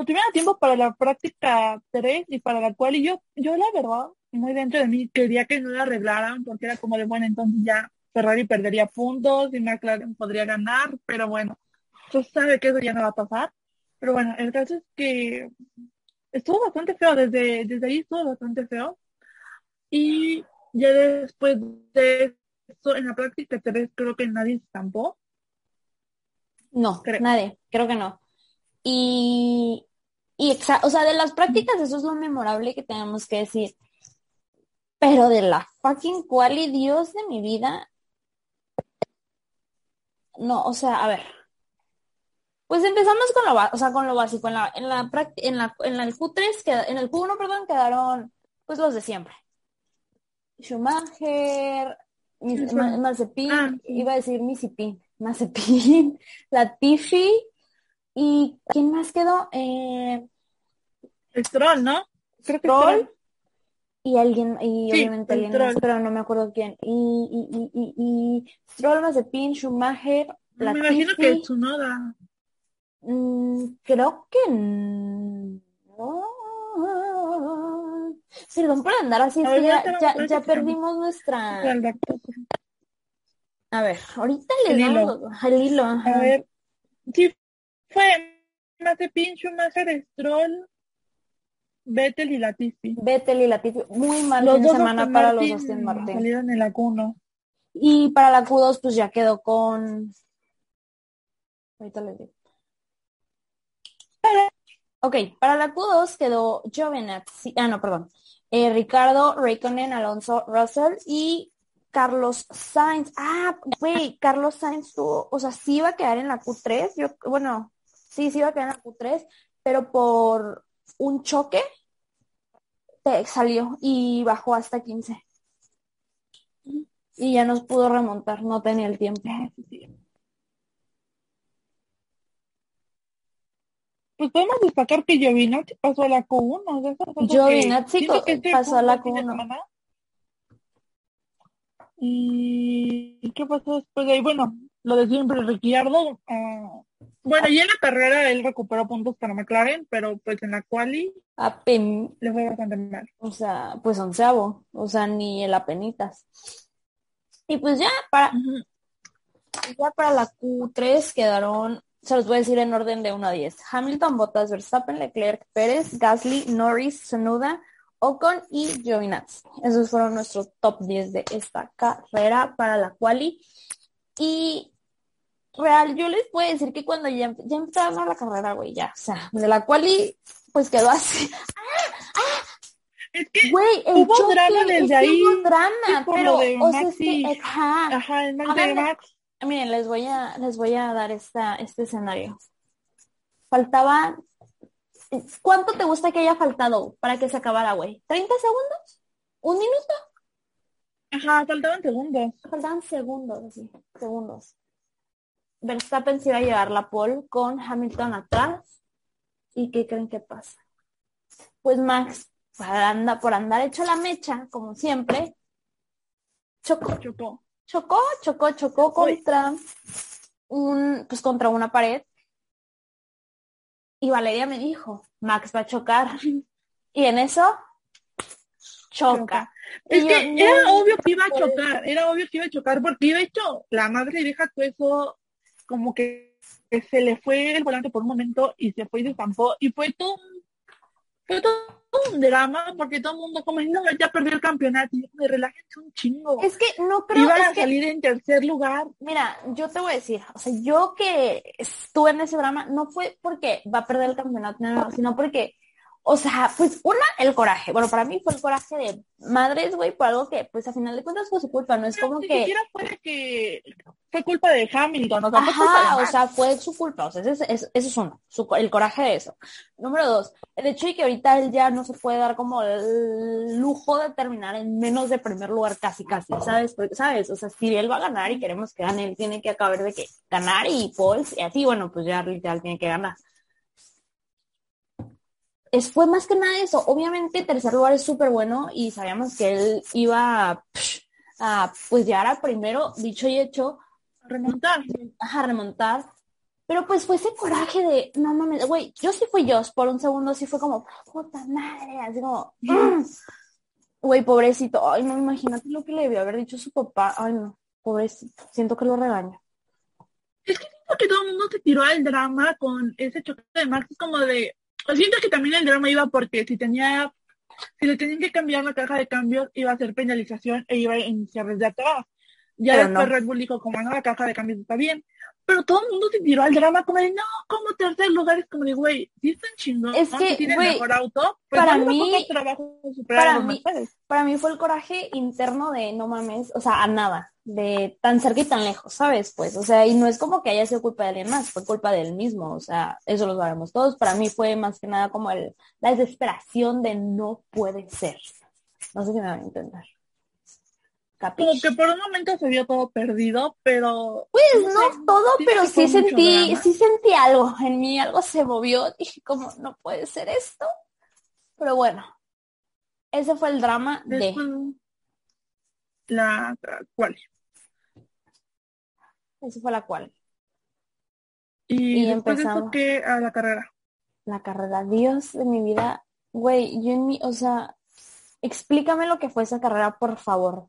Lo tuvieron a tiempo para la práctica 3 y para la cual y yo, yo la verdad, muy dentro de mí quería que no la arreglaran porque era como de, bueno, entonces ya Ferrari perdería puntos y McLaren podría ganar, pero bueno, se sabe que eso ya no va a pasar. Pero bueno, el caso es que estuvo bastante feo, desde, desde ahí estuvo bastante feo. Y ya después de eso, en la práctica 3 creo que nadie se estampó. No, Creo. nadie, creo que no. Y, y exa- o sea, de las prácticas, eso es lo memorable que tenemos que decir. Pero de la fucking quali, Dios de mi vida. No, o sea, a ver. Pues empezamos con lo, o sea, con lo básico. En la, en la, en la, en la- el Q3, queda- en el Q1, perdón, quedaron pues los de siempre. Schumacher. Mazepin, Ah, sí. iba a decir Misipin, Mazepin, Latifi y ¿quién más quedó? Eh, Stroll, ¿no? Creo que Stroll Stroll. y alguien, y Sí, obviamente alguien Stroll. más, pero no me acuerdo quién. Y, y, y, y, y Stroll, Mazepin, Schumacher, Me imagino que Latifi, Tsunoda. mm, creo que no. Perdón por andar así, es que ya, ya, ya perdimos nuestra... A ver, ahorita El hilo. damos al hilo. A ver, sí, fue Mazepin, Schumacher, Stroll, Vettel y Latifi. Vettel y Latifi, muy mal Los fin de dos semana para los Martin Aston Martin. salieron en la Q1. Y para la Q2, pues ya quedó con. Ahorita les digo. Ok, para la Q2 quedó Giovinazzi, ah, no, perdón. Eh, Ricardo, Raikkonen, Alonso, Russell y Carlos Sainz. Ah, güey, Carlos Sainz tuvo, o sea, sí iba a quedar en la Q3, yo, bueno, sí, sí iba a quedar en la Q3, pero por un choque te salió y bajó hasta 15. Y ya nos pudo remontar, no tenía el tiempo. Pues podemos destacar que Giovinazzi pasó a la Q1. o sea, Giovinazzi este pasó a la buen fin de Q1. semana. ¿Y qué pasó después de ahí? Bueno, lo de siempre, Ricciardo. ah, bueno, y en la carrera él recuperó puntos para McLaren, pero pues en la quali Apen, le fue bastante mal. o sea, pues onceavo, o sea, ni el apenitas. Y pues ya para, ya para la Q3 quedaron, se los voy a decir en orden de 1 a 10. Hamilton, Bottas, Verstappen, Leclerc, Pérez, Gasly, Norris, Sonoda, Ocon y Giovinazzi. Esos fueron nuestros top 10 de esta carrera para la quali. Y real, yo les puedo decir que cuando ya, ya la carrera, güey, ya, o sea, de la quali, pues quedó así. Es que, Güey, Hubo choque, drama es desde ahí, hubo drama, sí, pero, lo de o sea, Max es que, y- ajá, ajá, el Max de Háganle- Max. Miren, les voy a, les voy a dar esta, este escenario. Faltaba, ¿cuánto te gusta que haya faltado para que se acabara, güey? ¿30 segundos? ¿Un minuto? Ajá, faltaban segundos. Faltaban segundos, así, segundos. Verstappen se iba a llevar la pole con Hamilton atrás. ¿Y qué creen que pasa? Pues Max, para anda- por andar hecho la mecha, como siempre, chocó. Chocó. Chocó, chocó, chocó contra un, pues contra una pared. Y Valeria me dijo, Max va a chocar. Y en eso, choca. Y Es yo, que no, era obvio que iba a chocar, era obvio que iba a chocar, porque de hecho la madre deja todo eso como que, que se le fue el volante por un momento y se fue y se estampó y fue todo, un- fue todo un drama porque todo el mundo como no, ya perdió el campeonato y me relájense un chingo. Es que no creo, Iban a que, salir en tercer lugar. mira, yo te voy a decir, o sea, yo que estuve en ese drama, no fue porque va a perder el campeonato, no, no, sino porque, o sea, pues una, el coraje. Bueno, para mí fue el coraje de madres, güey, por algo que, pues a final de cuentas fue su culpa, no es Pero como que... siquiera que fue culpa de Hamilton, o sea, fue culpa de Ajá, o sea, fue su culpa, o sea, ese es, es- eso es uno, su el coraje de eso. Número dos, el hecho de que ahorita él ya no se puede dar como el lujo de terminar en menos de primer lugar casi, casi, ¿sabes? Porque, ¿sabes? O sea, si él va a ganar y queremos que gane, él tiene que acabar de que ganar y Pauls y así, bueno, pues ya literal tiene que ganar. Es, fue más que nada eso. Obviamente, tercer lugar es súper bueno y sabíamos que él iba a, a, pues llegar a primero, dicho y hecho, remontar. a remontar. Pero pues fue ese coraje de, no mames, güey, yo sí fui yo, por un segundo sí fue como, puta madre, así como, "Mm". güey, pobrecito, ay, no, imagínate lo que le debió haber dicho su papá, ay, no, pobrecito, siento que lo regaño. Siento que todo el mundo se tiró al drama con ese choque de Max, es como de, siento que también el drama iba porque si tenía, si le tenían que cambiar la caja de cambios, iba a ser penalización e iba a iniciar desde atrás. Ya Pero después no. Red Bull dijo, como no, la caja de cambios está bien. Pero todo el mundo se tiró al drama como de, no, como tercer lugar, es como de, güey, si están chingón, Es que, tienen güey, mejor auto, pues para mí- trabajo para los mí-. Para mí fue el coraje interno de, no mames, o sea, a nada, de tan cerca y tan lejos, ¿sabes? Pues, o sea, y no es como que haya sido culpa de alguien más, fue culpa de él mismo, o sea, eso lo sabemos todos. Para mí fue más que nada como el, la desesperación de no puede ser. No sé si me van a entender. Como que por un momento se vio todo perdido, pero... Pues no todo, pero sí sentí, drama. sí sentí algo en mí, algo se movió, dije como, no puede ser esto. Pero bueno, ese fue el drama de, la cual. ese fue la cual, Y, Y después de eso empezamos. que a la carrera. la carrera, Dios de mi vida, güey, yo en mi, o sea, explícame lo que fue esa carrera, por favor.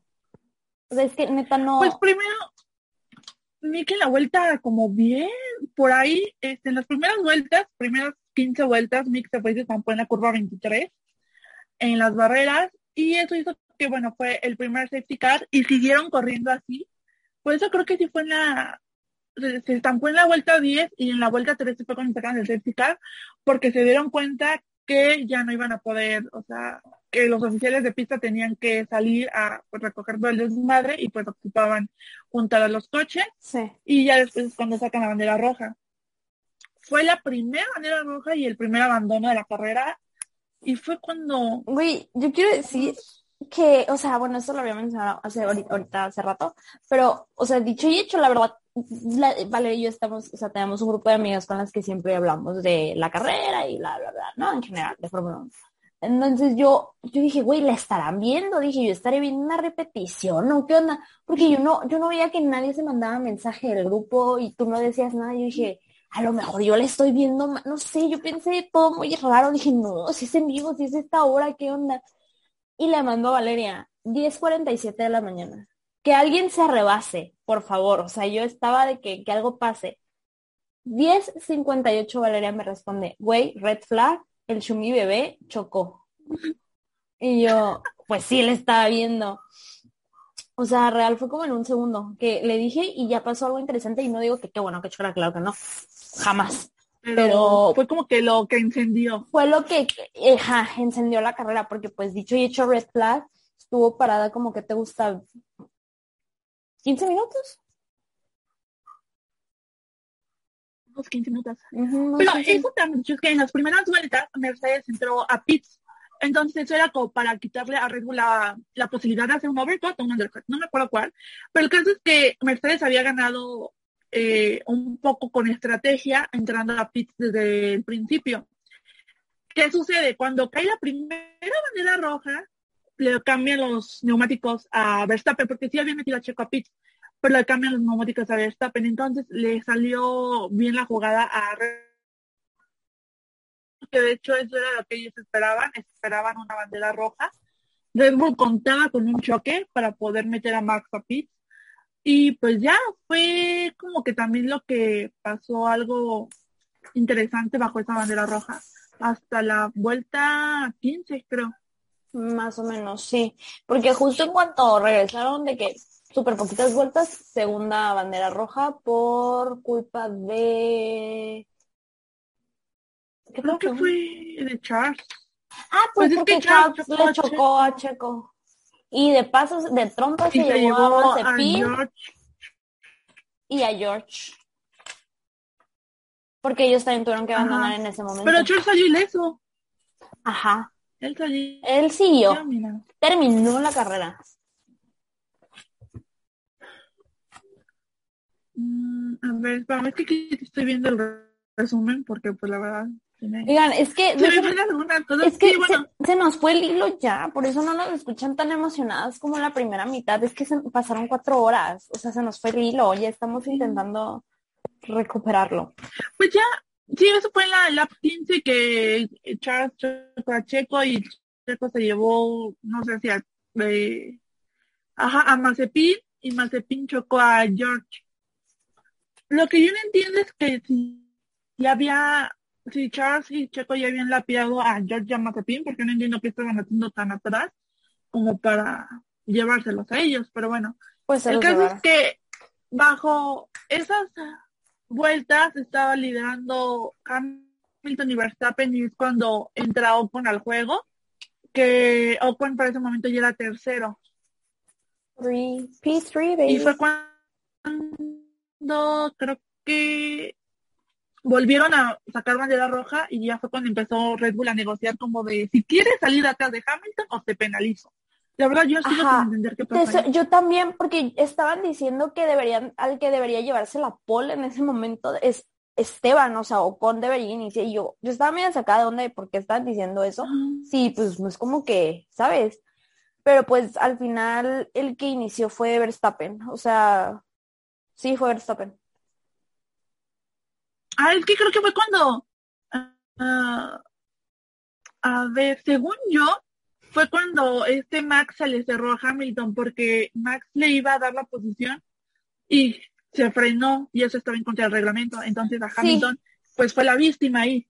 Sea, es que neta no, Pues primero, vi que la vuelta como bien, por ahí, este, en las primeras vueltas, primeras 15 vueltas, Mick se fue y se en la curva 23, en las barreras, y eso hizo que, bueno, fue el primer safety car, y siguieron corriendo así. Por eso creo que sí fue en la, se se estampó en la vuelta 10 y en la vuelta 13 fue cuando sacaron el safety car, porque se dieron cuenta que ya no iban a poder, o sea, que los oficiales de pista tenían que salir a pues, recoger todo el desmadre y pues ocupaban juntar a los coches sí. y ya después es cuando sacan la bandera roja. Fue la primera bandera roja y el primer abandono de la carrera y fue cuando Güey, yo quiero decir que, o sea, bueno, esto lo había mencionado hace ahorita, ahorita hace rato, pero, o sea, dicho y hecho, la verdad, la, Valeria y yo estamos, o sea, tenemos un grupo de amigas con las que siempre hablamos de la carrera y bla, bla, bla, ¿no? En general, de Fórmula 1. Entonces yo, yo dije, güey, la estarán viendo, dije, yo estaré viendo una repetición, ¿no? ¿Qué onda? Porque yo no, yo no veía que nadie se mandaba mensaje del grupo y tú no decías nada, yo dije, a lo mejor yo la estoy viendo, no sé, yo pensé todo muy raro, dije, no, si es en vivo, si es esta hora, ¿qué onda? Y le mandó a Valeria, 10.47 de la mañana. Que alguien se rebase, por favor. O sea, yo estaba de que, que algo pase. 10.58 Valeria me responde, güey, red flag, el Shumi bebé chocó. Y yo, pues sí, le estaba viendo. O sea, real fue como en un segundo que le dije y ya pasó algo interesante y no digo que qué bueno que chocara, claro que no. Jamás. pero, Pero- fue como que lo que encendió. fue lo que eh, ja, encendió la carrera, porque pues dicho y hecho Red Flag estuvo parada como que te gusta 15 minutos. Unos 15 minutos. Pero 15. eso también es que en las primeras vueltas Mercedes entró a pits. Entonces eso era como para quitarle a Red Bull la, la posibilidad de hacer un overcut o un undercut. No me acuerdo cuál. Pero el caso es que Mercedes había ganado eh, un poco con estrategia entrando a pits desde el principio. ¿Qué sucede? Cuando cae la primera bandera roja, le cambian los neumáticos a Verstappen, porque sí había metido a Checo a pits, pero le cambian los neumáticos a Verstappen. Entonces le salió bien la jugada a Red que de hecho eso era lo que ellos esperaban, esperaban una bandera roja. Red Bull contaba con un choque para poder meter a Max a pits. Y pues ya fue como que también lo que pasó algo interesante bajo esa bandera roja. Hasta la vuelta 15, creo. Más o menos, sí. Porque justo en cuanto regresaron de que súper poquitas vueltas, segunda bandera roja por culpa de ¿Qué Creo que fue de Charles. Ah, pues, Pues es porque que Charles Charles chocó le a chocó a Checo. Y de pasos, de trompa se, se llevó, a Mazepin y a George. Porque ellos también tuvieron que abandonar Ajá. en ese momento. Pero George salió ileso. Ajá. Él siguió. Terminó la carrera. Mm, a ver, espérame, es que estoy viendo el re- resumen porque pues la verdad me, Oigan, es que, se que bueno, se, se nos fue el hilo ya, por eso no nos escuchan tan emocionadas como la primera mitad. Es que se pasaron cuatro horas, o sea, se nos fue el hilo, ya estamos intentando recuperarlo. pues ya, sí, eso fue en la lap 15 que Charles chocó a Checo y Checo se llevó, no sé si a, de- ajá, a Mazepin y Mazepin chocó a George. Lo que yo no entiendo es que si ya había, si Charles y Checo ya habían lapidado a George y a Mazepin, porque no entiendo qué estaban haciendo tan atrás como para llevárselos a ellos, pero bueno. Pues El caso es que bajo esas vueltas estaba liderando Hamilton y Verstappen y es cuando entra Ocon al juego, que Ocon para ese momento ya era tercero. Three, P3, baby. Y fue cuando creo que volvieron a sacar bandera roja y ya fue cuando empezó Red Bull a negociar como de si quieres salir atrás de Hamilton o te penalizo. La verdad yo sigo Ajá. sin entender qué pasó. ahí. yo también, porque estaban diciendo que deberían, al que debería llevarse la pole en ese momento es Esteban, o sea, Ocon debería iniciar. Y yo, yo estaba medio sacada de onda de por qué estaban diciendo eso. Sí, pues no es como que, ¿sabes? Pero pues al final el que inició fue Verstappen, o sea, sí fue Verstappen. Ah, es que creo que fue cuando, ah, a ver, según yo, fue cuando este Max se le cerró a Hamilton porque Max le iba a dar la posición y se frenó y eso estaba en contra del reglamento. Entonces a Hamilton, pues fue la víctima ahí.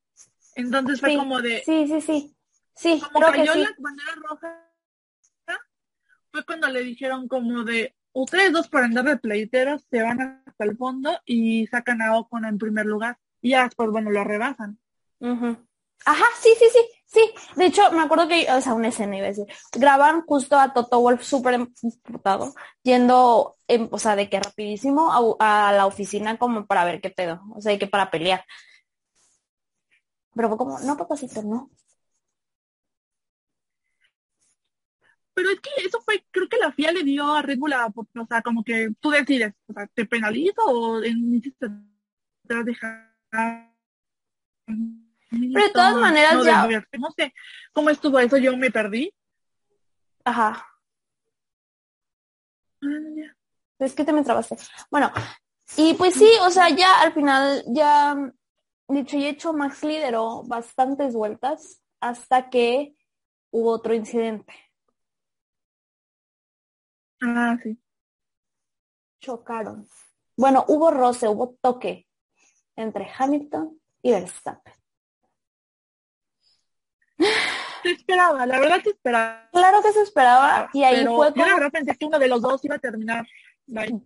Entonces fue Sí, como de, Sí, sí, sí. Sí, como creo que cayó sí. la bandera roja, fue cuando le dijeron como de, ustedes dos por andar de pleiteros se van hasta el fondo y sacan a Ocon en primer lugar. Y ya después, bueno, lo rebasan. Ajá, sí, sí, sí, sí. De hecho, me acuerdo que, o sea, una escena iba a decir, graban justo a Toto Wolf súper emputado, yendo, en- o sea, de que rapidísimo a, la oficina como para ver qué pedo, o sea, que para pelear. Pero fue como, no, papacito, no. Pero es que eso fue, creo que la FIA le dio a Red o sea, como que tú decides, o sea, ¿te penalizo o inicias a dejar? Pero de todas maneras no, ya- no sé cómo estuvo eso, yo me perdí. Ajá. Ah. Es que te me trabaste. Bueno, y pues sí, o sea, ya al final, ya dicho y hecho, Max lideró bastantes vueltas hasta que hubo otro incidente. Ah, sí. chocaron. Bueno, hubo roce, hubo toque entre Hamilton y Verstappen. Se esperaba, la verdad se esperaba. Claro que se esperaba y ahí pero fue yo la como... verdad pensé que uno de los dos iba a terminar.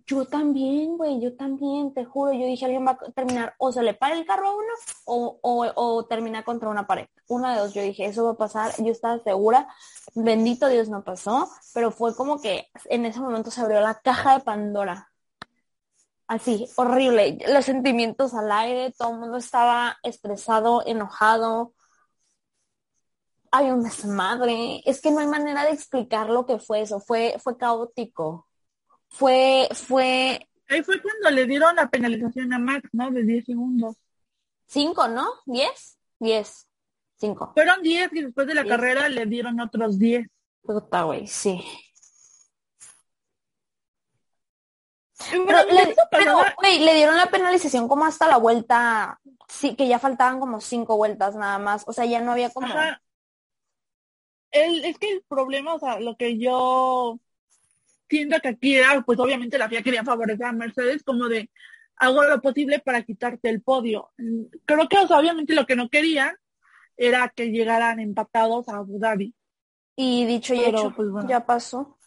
Yo también, güey, yo también, te juro. Yo dije, alguien va a terminar, o se le para el carro a uno o, o, o termina contra una pared. Una de dos, yo dije, eso va a pasar. Yo estaba segura. Bendito Dios no pasó, pero fue como que en ese momento se abrió la caja de Pandora. Así, horrible. Los sentimientos al aire, todo el mundo estaba estresado, enojado. Hay un desmadre. Es que no hay manera de explicar lo que fue eso. Fue, fue caótico. Fue, fue Ahí fue cuando le dieron la penalización a Max, ¿no? De 10 segundos. cinco, ¿no? ¿Diez? Diez. Cinco. Fueron 10 y después de la Diez. carrera le dieron otros 10. Puta, güey, sí. Pero, Pero, le, pero, dieron la penalización como hasta la vuelta, sí, que ya faltaban como cinco vueltas nada más. O sea, ya no había como... Ajá. El, es que el problema, o sea, lo que yo siento que aquí era, pues obviamente la FIA quería favorecer a Mercedes como de hago lo posible para quitarte el podio. Creo que, o sea, obviamente lo que no querían era que llegaran empatados a Abu Dhabi. Y dicho y Pero, hecho, pues, bueno. ya pasó.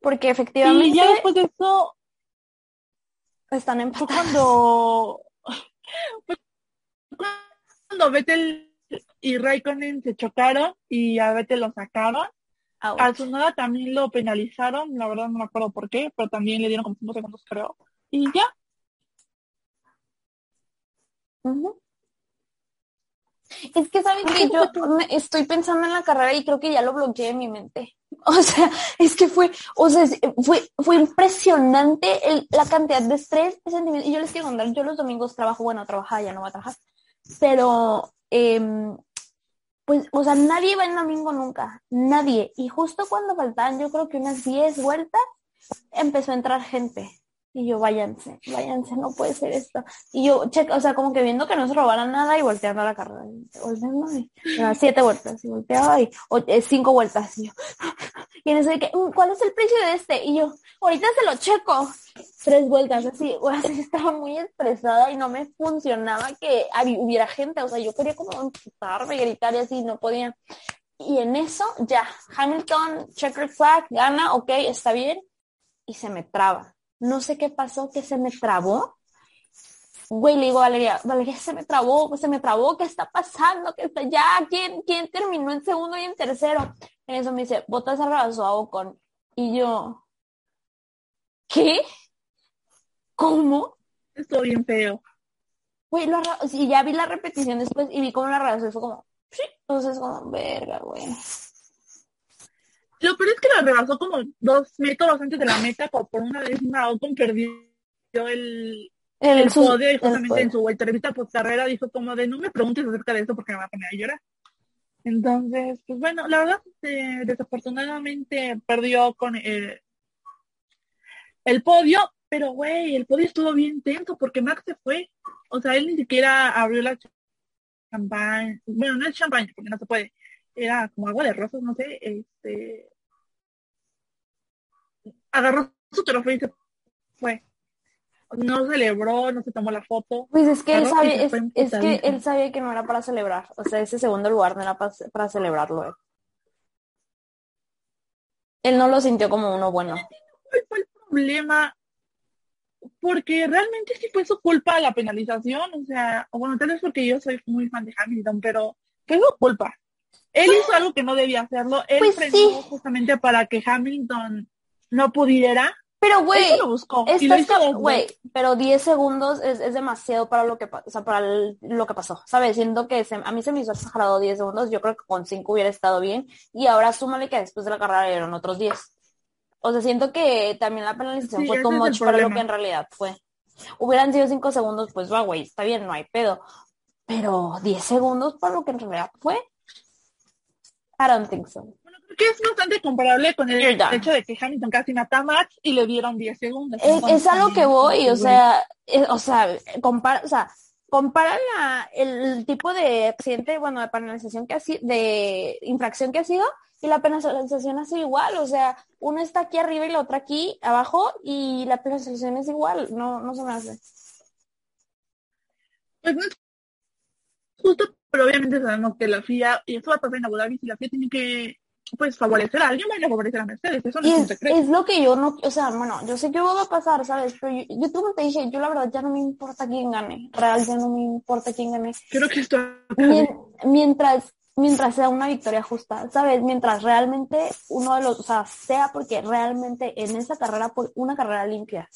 Porque Y efectivamente ya después de eso están fue empatados. cuando fue cuando Vettel y Raikkonen se chocaron y a Vettel lo sacaron. Ouch. A Tsunoda también lo penalizaron, la verdad no me acuerdo por qué, pero también le dieron como 5 segundos creo. Y ya. Es que, ¿saben que Yo estoy pensando en la carrera y creo que ya lo bloqueé en mi mente. O sea, es que fue, o sea, fue, fue impresionante el- la cantidad de estrés, sentimiento. Y yo les quiero contar, yo los domingos trabajo, bueno, trabajaba, ya no voy a trabajar. Pero, em, pues, o sea, nadie va en domingo nunca, nadie. Y justo cuando faltaban, yo creo que unas 10 vueltas, empezó a entrar gente. Y yo, váyanse, váyanse, no puede ser esto. Y yo, checa, o sea, como que viendo que no se robaran nada y volteando a la carrera. volteando siete vueltas y volteaba y o- eh, cinco vueltas. Y yo, y en eso de que, "Mm, ¿cuál es el precio de este? Y yo, ahorita se lo checo. Tres vueltas, así, o así estaba muy estresada y no me funcionaba que hubiera gente. O sea, yo quería como emputarme, gritar y así, no podía. Y en eso, ya, Hamilton, checker flag, gana, ok, está bien. Y se me traba. No sé qué pasó, que se me trabó. Güey, le digo Valeria, Valeria, se me trabó, se me trabó, ¿qué está pasando? ¿Qué está ya? ¿Quién, quién terminó en segundo y en tercero? En eso me dice, Botas arrasó a Ocon. Y yo, ¿qué? ¿Cómo? estuvo bien feo. Güey, lo y ya vi la repetición después y vi cómo la arrasó y fue como, sí. Entonces, como, verga, güey. Lo peor es que la rebasó como dos metros antes de la meta, como por una décima Ocon perdió el, El, el podio y el justamente en su entrevista post carrera dijo como de no me preguntes acerca de esto porque me va a poner a llorar. Entonces, pues bueno, la verdad, eh, desafortunadamente perdió con eh, el podio, pero güey, el podio estuvo bien tenso porque Max se fue. O sea, él ni siquiera abrió la champaña. Bueno, no es champaña porque no se puede. Era como agua de rosas, no sé. Este. Agarró su trofeo y se fue. No celebró, no se tomó la foto. Pues es que él se es, que él sabía que no era para celebrar. O sea, ese segundo lugar no era pa- para celebrarlo. Él. Él no lo sintió como uno bueno. ¿Cuál fue el problema? Porque realmente sí fue su culpa la penalización, o sea, bueno, tal vez porque yo soy muy fan de Hamilton, pero fue su culpa. Él hizo algo que no debía hacerlo, él Pues frenó sí. justamente para que Hamilton no pudiera. Pero, güey, lo buscó güey, pero 10 segundos es, es demasiado para lo que, o sea, para el- lo que pasó, ¿sabes? Siento que se- a mí se me hizo exagerado 10 segundos, yo creo que con 5 hubiera estado bien, y ahora súmale que después de la carrera dieron otros 10. O sea, siento que también la penalización Sí, fue too much para lo que en realidad fue. Hubieran sido 5 segundos, pues va, güey, está bien, no hay pedo. Pero 10 segundos para lo que en realidad fue. I don't think so. Que es bastante comparable con el hecho de que Hamilton casi mata a Max y le dieron 10 segundos. Es, es a lo que voy, o sea, o sea, compara, o sea, compara la, el tipo de accidente, bueno, de penalización que ha sido, de infracción que ha sido, y la penalización ha sido igual, o sea, uno está aquí arriba y la otra aquí abajo, y la penalización es igual, no, no se me hace. Pues no es justo, pero obviamente sabemos que la FIA, y eso va a pasar en Abu Dhabi, si la FIA tiene que, pues, favorecer a alguien, van a favorecer a Mercedes, eso no Y es un es, secreto. es lo que yo no, o sea, bueno, yo sé que va a pasar, ¿sabes? Pero yo, yo como te dije, yo la verdad ya no me importa quién gane, real ya no me importa quién gane. Creo que esto Mien- mientras mientras sea una victoria justa, ¿sabes? Mientras realmente uno de los, o sea, sea porque realmente en esa carrera, por una carrera limpia.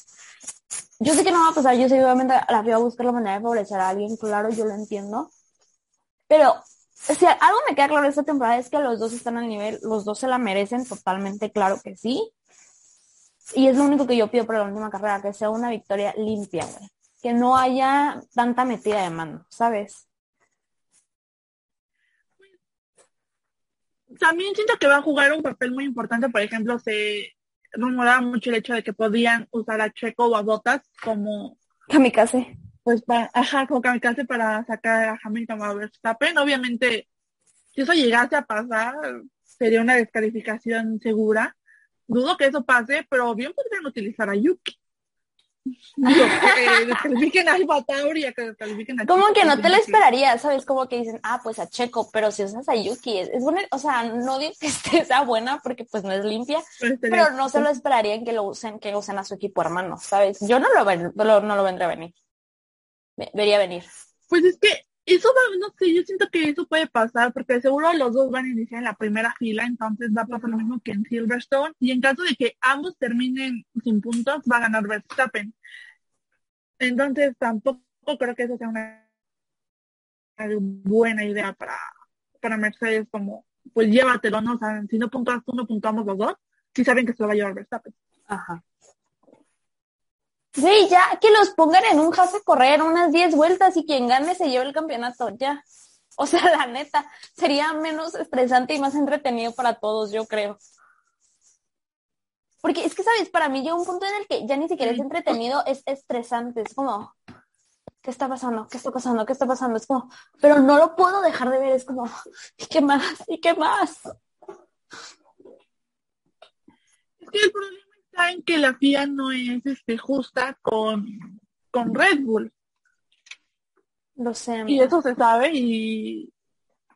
Yo sé que no va a pasar, yo sé que obviamente la va a buscar la manera de favorecer a alguien, claro, yo lo entiendo. Pero si algo me queda claro esta temporada es que los dos están al nivel, los dos se la merecen totalmente, claro que sí. Y es lo único que yo pido para la última carrera, que sea una victoria limpia, güey. Que no haya tanta metida de mano, ¿sabes? También siento que va a jugar un papel muy importante, por ejemplo, se rumoraba mucho el hecho de que podían usar a Checo o a Bottas como, Kamikaze. Pues, para, ajá, como kamikaze para sacar a Hamilton a Verstappen. Obviamente, si eso llegase a pasar, sería una descalificación segura. Dudo que eso pase, pero bien podrían utilizar a Yuki. Digo, que descalifiquen a Alba Tauri, a que descalifiquen a Como que no te lo esperaría, ¿sabes? Como que dicen, ah, pues a Checo, pero si usas a Yuki, es, es buena, o sea, no digo que esté sea buena porque pues no es limpia, Pero estaría- pero no se lo esperarían que lo usen, que usen a su equipo hermano, ¿sabes? Yo no lo, ven- lo, no lo vendré a venir. Ve- vería venir. Pues es que eso va, no sé, yo siento que eso puede pasar porque seguro los dos van a iniciar en la primera fila, entonces va a pasar lo mismo que en Silverstone y en caso de que ambos terminen sin puntos va a ganar Verstappen. Entonces tampoco creo que eso sea una, una buena idea para, para Mercedes como pues llévatelo, ¿no? O sea, si no puntuas tú, no puntuamos los dos, sí saben que se lo va a llevar Verstappen. Ajá. Sí, ya que los pongan en un hace a correr unas 10 vueltas y quien gane se lleva el campeonato, ya. O sea, la neta, sería menos estresante y más entretenido para todos, yo creo. Porque es que, ¿sabes? Para mí llega un punto en el que ya ni siquiera es entretenido, es estresante, es como, ¿qué está pasando? ¿Qué está pasando? ¿Qué está pasando? Es como, pero no lo puedo dejar de ver, es como, ¿y qué más? ¿Y qué más? Es que el problema está en que la FIA no es este, justa con, con Red Bull. Lo sé. Y eso se sabe y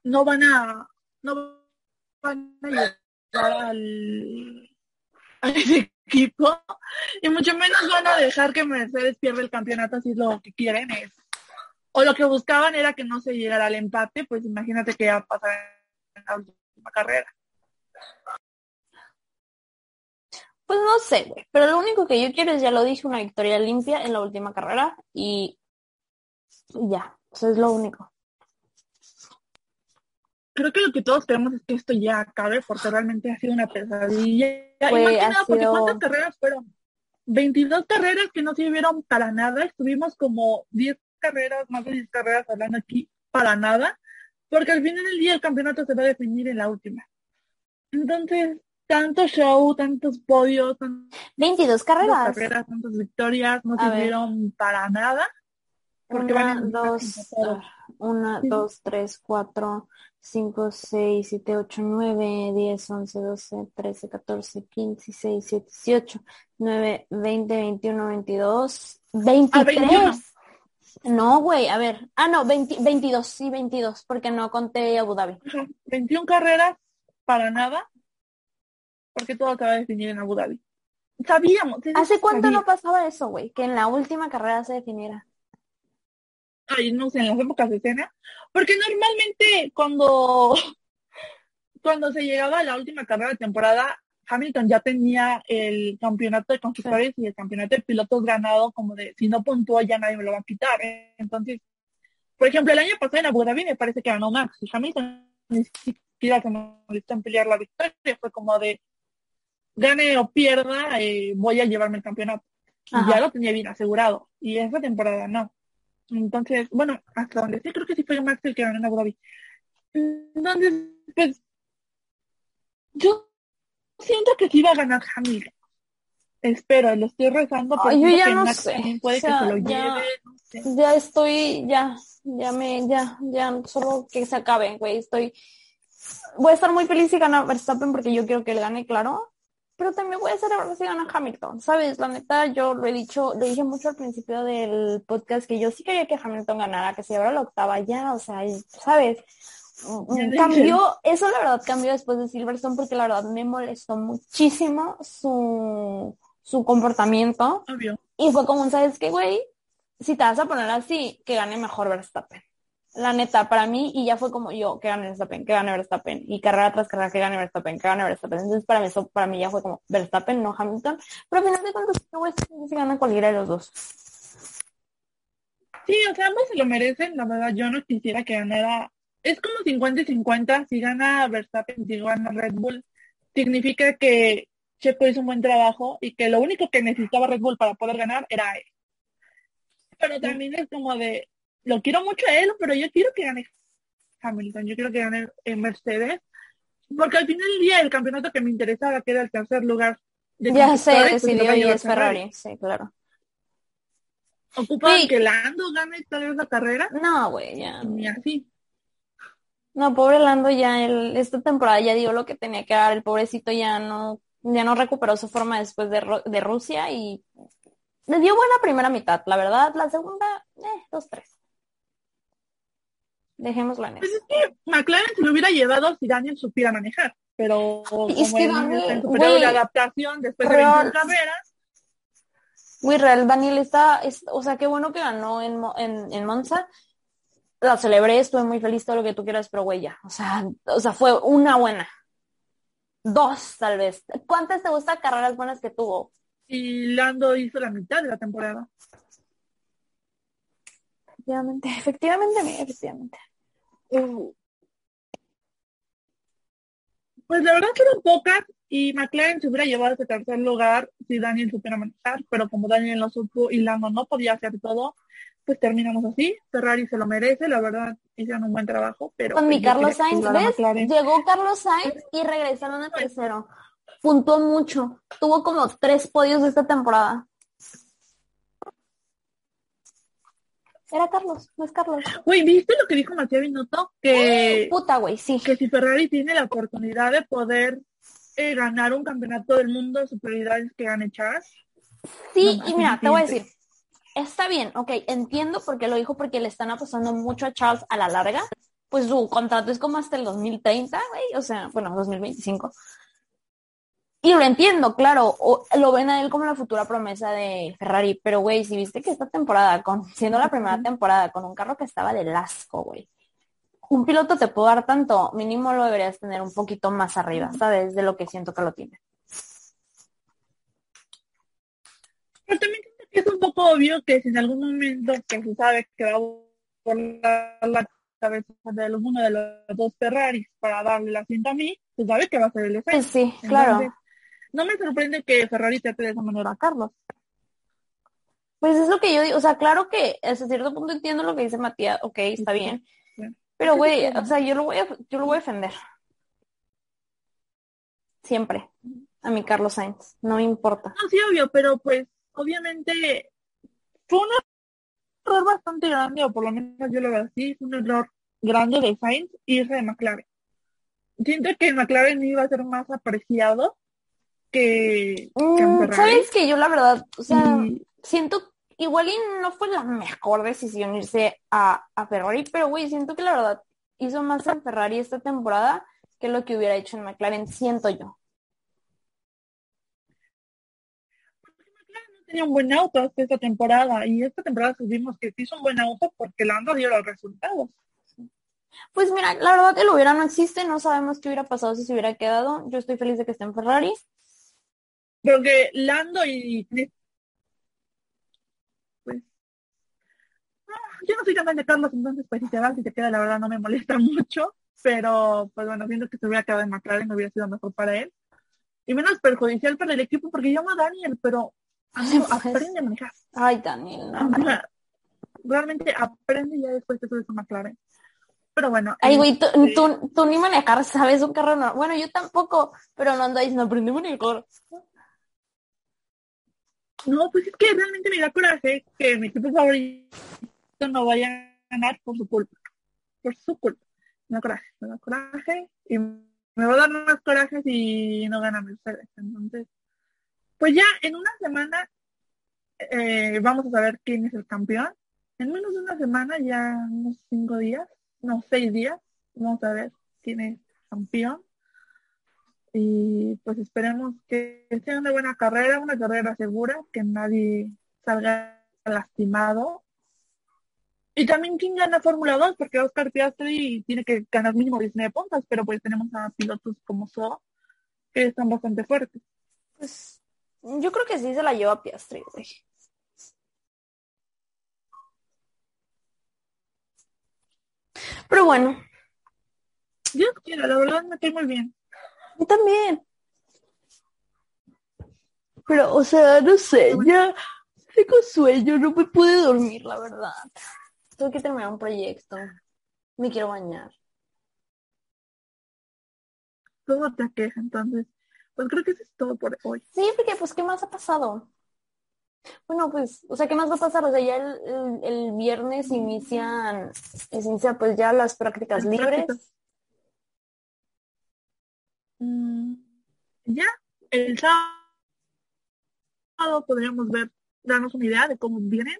no van a, no van a llegar al, a ese equipo y mucho menos van a dejar que Mercedes pierda el campeonato si lo que quieren es o lo que buscaban era que no se llegara al empate pues imagínate que va a pasar en la última carrera Pues no sé, güey. Pero lo único que yo quiero es, ya lo dije, una victoria limpia en la última carrera y y ya. Eso es lo único. creo que lo que todos queremos es que esto ya acabe porque realmente ha sido una pesadilla y más que nada porque cuántas carreras fueron 22 carreras que no sirvieron para nada estuvimos como 10 carreras más de 10 carreras hablando aquí para nada porque al final del día el campeonato se va a definir en la última entonces tanto show tantos podios tantas 22 carreras. carreras tantas victorias no A ver. sirvieron para nada porque van a Una, empezar dos, una, Sí. dos, tres, cuatro, cinco, seis, siete, ocho, nueve, diez, once, doce, trece, catorce, quince, dieciséis, diecisiete, dieciocho, nueve, veinte, veintiuno, veintidós, Ah, veintitrés. 21. No, güey, a ver. Ah, no, 20 22, sí, 22, porque no conté Abu Dhabi. Ajá, 21 carreras para nada, porque todo se va a definir en Abu Dhabi. Sabíamos. ¿Hace cuánto sabía. no pasaba eso, güey? Que en la última carrera se definiera. Ay, no sé, en las épocas de cena. Porque normalmente cuando, cuando se llegaba a la última carrera de temporada, Hamilton ya tenía el campeonato de constructores y el campeonato de pilotos ganado, como de si no puntúa ya nadie me lo va a quitar. ¿eh? Entonces, por ejemplo, el año pasado en Abu Dhabi me parece que ganó Max y Hamilton ni siquiera se molestó en pelear la victoria, fue como de gane o pierda, eh, voy a llevarme el campeonato. Y Ajá. ya lo tenía bien asegurado. Y esa temporada no. Entonces, bueno, hasta donde sí, creo que sí fue Max el que ganó en Abu Dhabi. Entonces, pues, yo siento que sí va a ganar Hamilton. Espero, lo estoy rezando yo ya no Max sé. puede O sea, que se lo ya- lleve, no sé. Ya estoy, ya, ya me, ya, ya, solo que se acabe, güey. Estoy, voy a estar muy feliz si gana Verstappen porque yo quiero que él gane, claro. Pero también voy a celebrar si gana Hamilton, ¿sabes? La neta, yo lo he dicho, lo dije mucho al principio del podcast que yo sí quería que Hamilton ganara, que se llevara la octava ya, o sea, ¿sabes? Cambió, eso la verdad cambió después de Silverstone porque la verdad me molestó muchísimo su, su comportamiento. Obvio. Y fue como, ¿sabes qué, güey? Si te vas a poner así, que gane mejor Verstappen. La neta, para mí, y ya fue como yo, que gane Verstappen, que gane Verstappen, y carrera tras carrera, que gane Verstappen, que gane Verstappen. Entonces, para mí, eso, para mí ya fue como Verstappen, no Hamilton. Pero al final de cuentas, ¿qué güey? Si gana cualquiera de los dos. Sí, o sea, ambos se lo merecen. La verdad, yo no quisiera que ganara. Es como 50 y 50. Si gana Verstappen, si gana Red Bull, significa que Checo hizo un buen trabajo y que lo único que necesitaba Red Bull para poder ganar era él. Pero también es como de, lo quiero mucho a él, pero yo quiero que gane Hamilton, yo quiero que gane en Mercedes, porque al final del día el campeonato que me interesaba, que era el tercer lugar de Ya se decidió y es Ferrari, sí, claro. Ocupan Sí. que Lando gane tal vez la carrera, No, güey, ya. ni así. No, pobre Lando ya, el, esta temporada ya dio lo que tenía que dar. El pobrecito ya no, ya no recuperó su forma después de, de Rusia y le dio buena primera mitad, la verdad. La segunda, eh, dos, tres. Dejémoslo en Pues eso. es que McLaren se lo hubiera llevado si Daniel supiera manejar, pero como Es que el niño Daniel, está en su periodo güey, de adaptación después de real. 21 carreras, Muy real, Daniel está, es- o sea, qué bueno que ganó en, en, en Monza, la celebré, estuve muy feliz, todo lo que tú quieras, pero güey, ya. O sea, o sea, fue una buena. Dos, tal vez. ¿Cuántas te gustan carreras buenas que tuvo? Y Lando hizo la mitad de la temporada. Efectivamente, efectivamente, efectivamente. Uh. Pues la verdad fueron pocas y McLaren se hubiera llevado ese tercer lugar si Daniel supiera manejar, pero como Daniel no supo y Lando no podía hacer todo, pues terminamos así. Ferrari se lo merece, la verdad hicieron un buen trabajo, pero... Con mi pues, Carlos Sainz, ¿ves? Llegó Carlos Sainz y regresaron a tercero. Puntuó mucho. Tuvo como tres podios esta temporada. Era Carlos, no es Carlos. Güey, ¿viste lo que dijo Matías Binotto? Que, Puta, güey, sí. que si Ferrari tiene la oportunidad de poder eh, ganar un campeonato del mundo, su prioridad es que gane Charles. Sí, No, y mira, te voy a decir, está bien, ok, entiendo por qué lo dijo, porque le están apostando mucho a Charles a la larga, pues su contrato es como hasta el 2030, güey, o sea, bueno, 2025. Y lo entiendo, claro, o- lo ven a él como la futura promesa de Ferrari, pero güey, si viste que esta temporada, con, siendo la primera temporada, con un carro que estaba del asco, güey, un piloto te puede dar tanto, mínimo lo deberías tener un poquito más arriba, ¿sabes? De lo que siento que lo tiene. Pero también que es un poco obvio que si en algún momento que se sabe que va a volar la cabeza de alguno de los dos Ferraris para darle la cinta a mí, se sabe que va a ser el Pues efecto. sí, claro. Entonces, no me sorprende que Ferrari trate de esa manera a Carlos. Pues es lo que yo digo, o sea, claro que hasta cierto punto entiendo lo que dice Matías, ok, está Sí, bien, pero güey, o sea, yo lo voy a, yo lo voy a defender. Siempre, a mi Carlos Sainz, no me importa. No, sí, obvio, pero pues obviamente fue un error bastante grande, o por lo menos yo lo veo así, fue un error grande de Sainz irse de McLaren. Siento que el McLaren iba a ser más apreciado que, Mm. Sabes que yo la verdad, o sea, siento, igual y no fue la mejor decisión irse a, a Ferrari, pero güey, siento que la verdad hizo más en Ferrari esta temporada que lo que hubiera hecho en McLaren, siento yo. McLaren no tenía un buen auto hasta esta temporada y esta temporada supimos que hizo un buen auto porque Lando dio los resultados. Pues mira, la verdad el hubiera no existe, no sabemos qué hubiera pasado si se hubiera quedado. Yo estoy feliz de que esté en Ferrari. Porque Lando y pues ah, yo no soy tan fan de Carlos, entonces pues si te vas y te queda la verdad no me molesta mucho, pero pues bueno, siento que se hubiera quedado en McLaren hubiera sido mejor para él. Y menos perjudicial para el equipo porque llama a Daniel, pero amigo, Pues. aprende a manejar. Ay, Daniel, no. O sea, Realmente aprende ya después de todo eso McLaren. Pero bueno. Ay, güey, tú, tú, tú ni manejar sabes un carro no. Bueno, yo tampoco, pero no ando diciendo aprendí a manejar. No, pues es que realmente me da coraje que mi equipo favorito no vaya a ganar por su culpa. Por su culpa. Me da coraje, me da coraje y me va a dar más coraje si no gana Mercedes. Entonces, pues ya en una semana eh, vamos a saber quién es el campeón. En menos de una semana, ya unos cinco días, no, seis días, vamos a ver quién es campeón. Y pues esperemos que sea una buena carrera, una carrera segura, que nadie salga lastimado. Y también quién gana Fórmula 2, porque Oscar Piastri tiene que ganar mínimo 19 puntos, pero pues tenemos a pilotos como So, que están bastante fuertes. Pues yo creo que sí se la lleva Piastri, güey. Pero bueno, Dios quiera, la verdad me cae muy bien. Yo también. Pero, o sea, no sé, ya tengo sueño, no me pude dormir, la verdad. Tengo que terminar un proyecto. Me quiero bañar. Todo te aqueja, entonces, pues creo que eso es todo por hoy. Sí, porque pues, ¿qué más ha pasado? Bueno, pues, o sea, ¿qué más va a pasar? O sea, ya el, el- el viernes inician, se inicia pues ya las prácticas Las libres. prácticas. Mm, ya, el sábado podríamos ver, darnos una idea de cómo vienen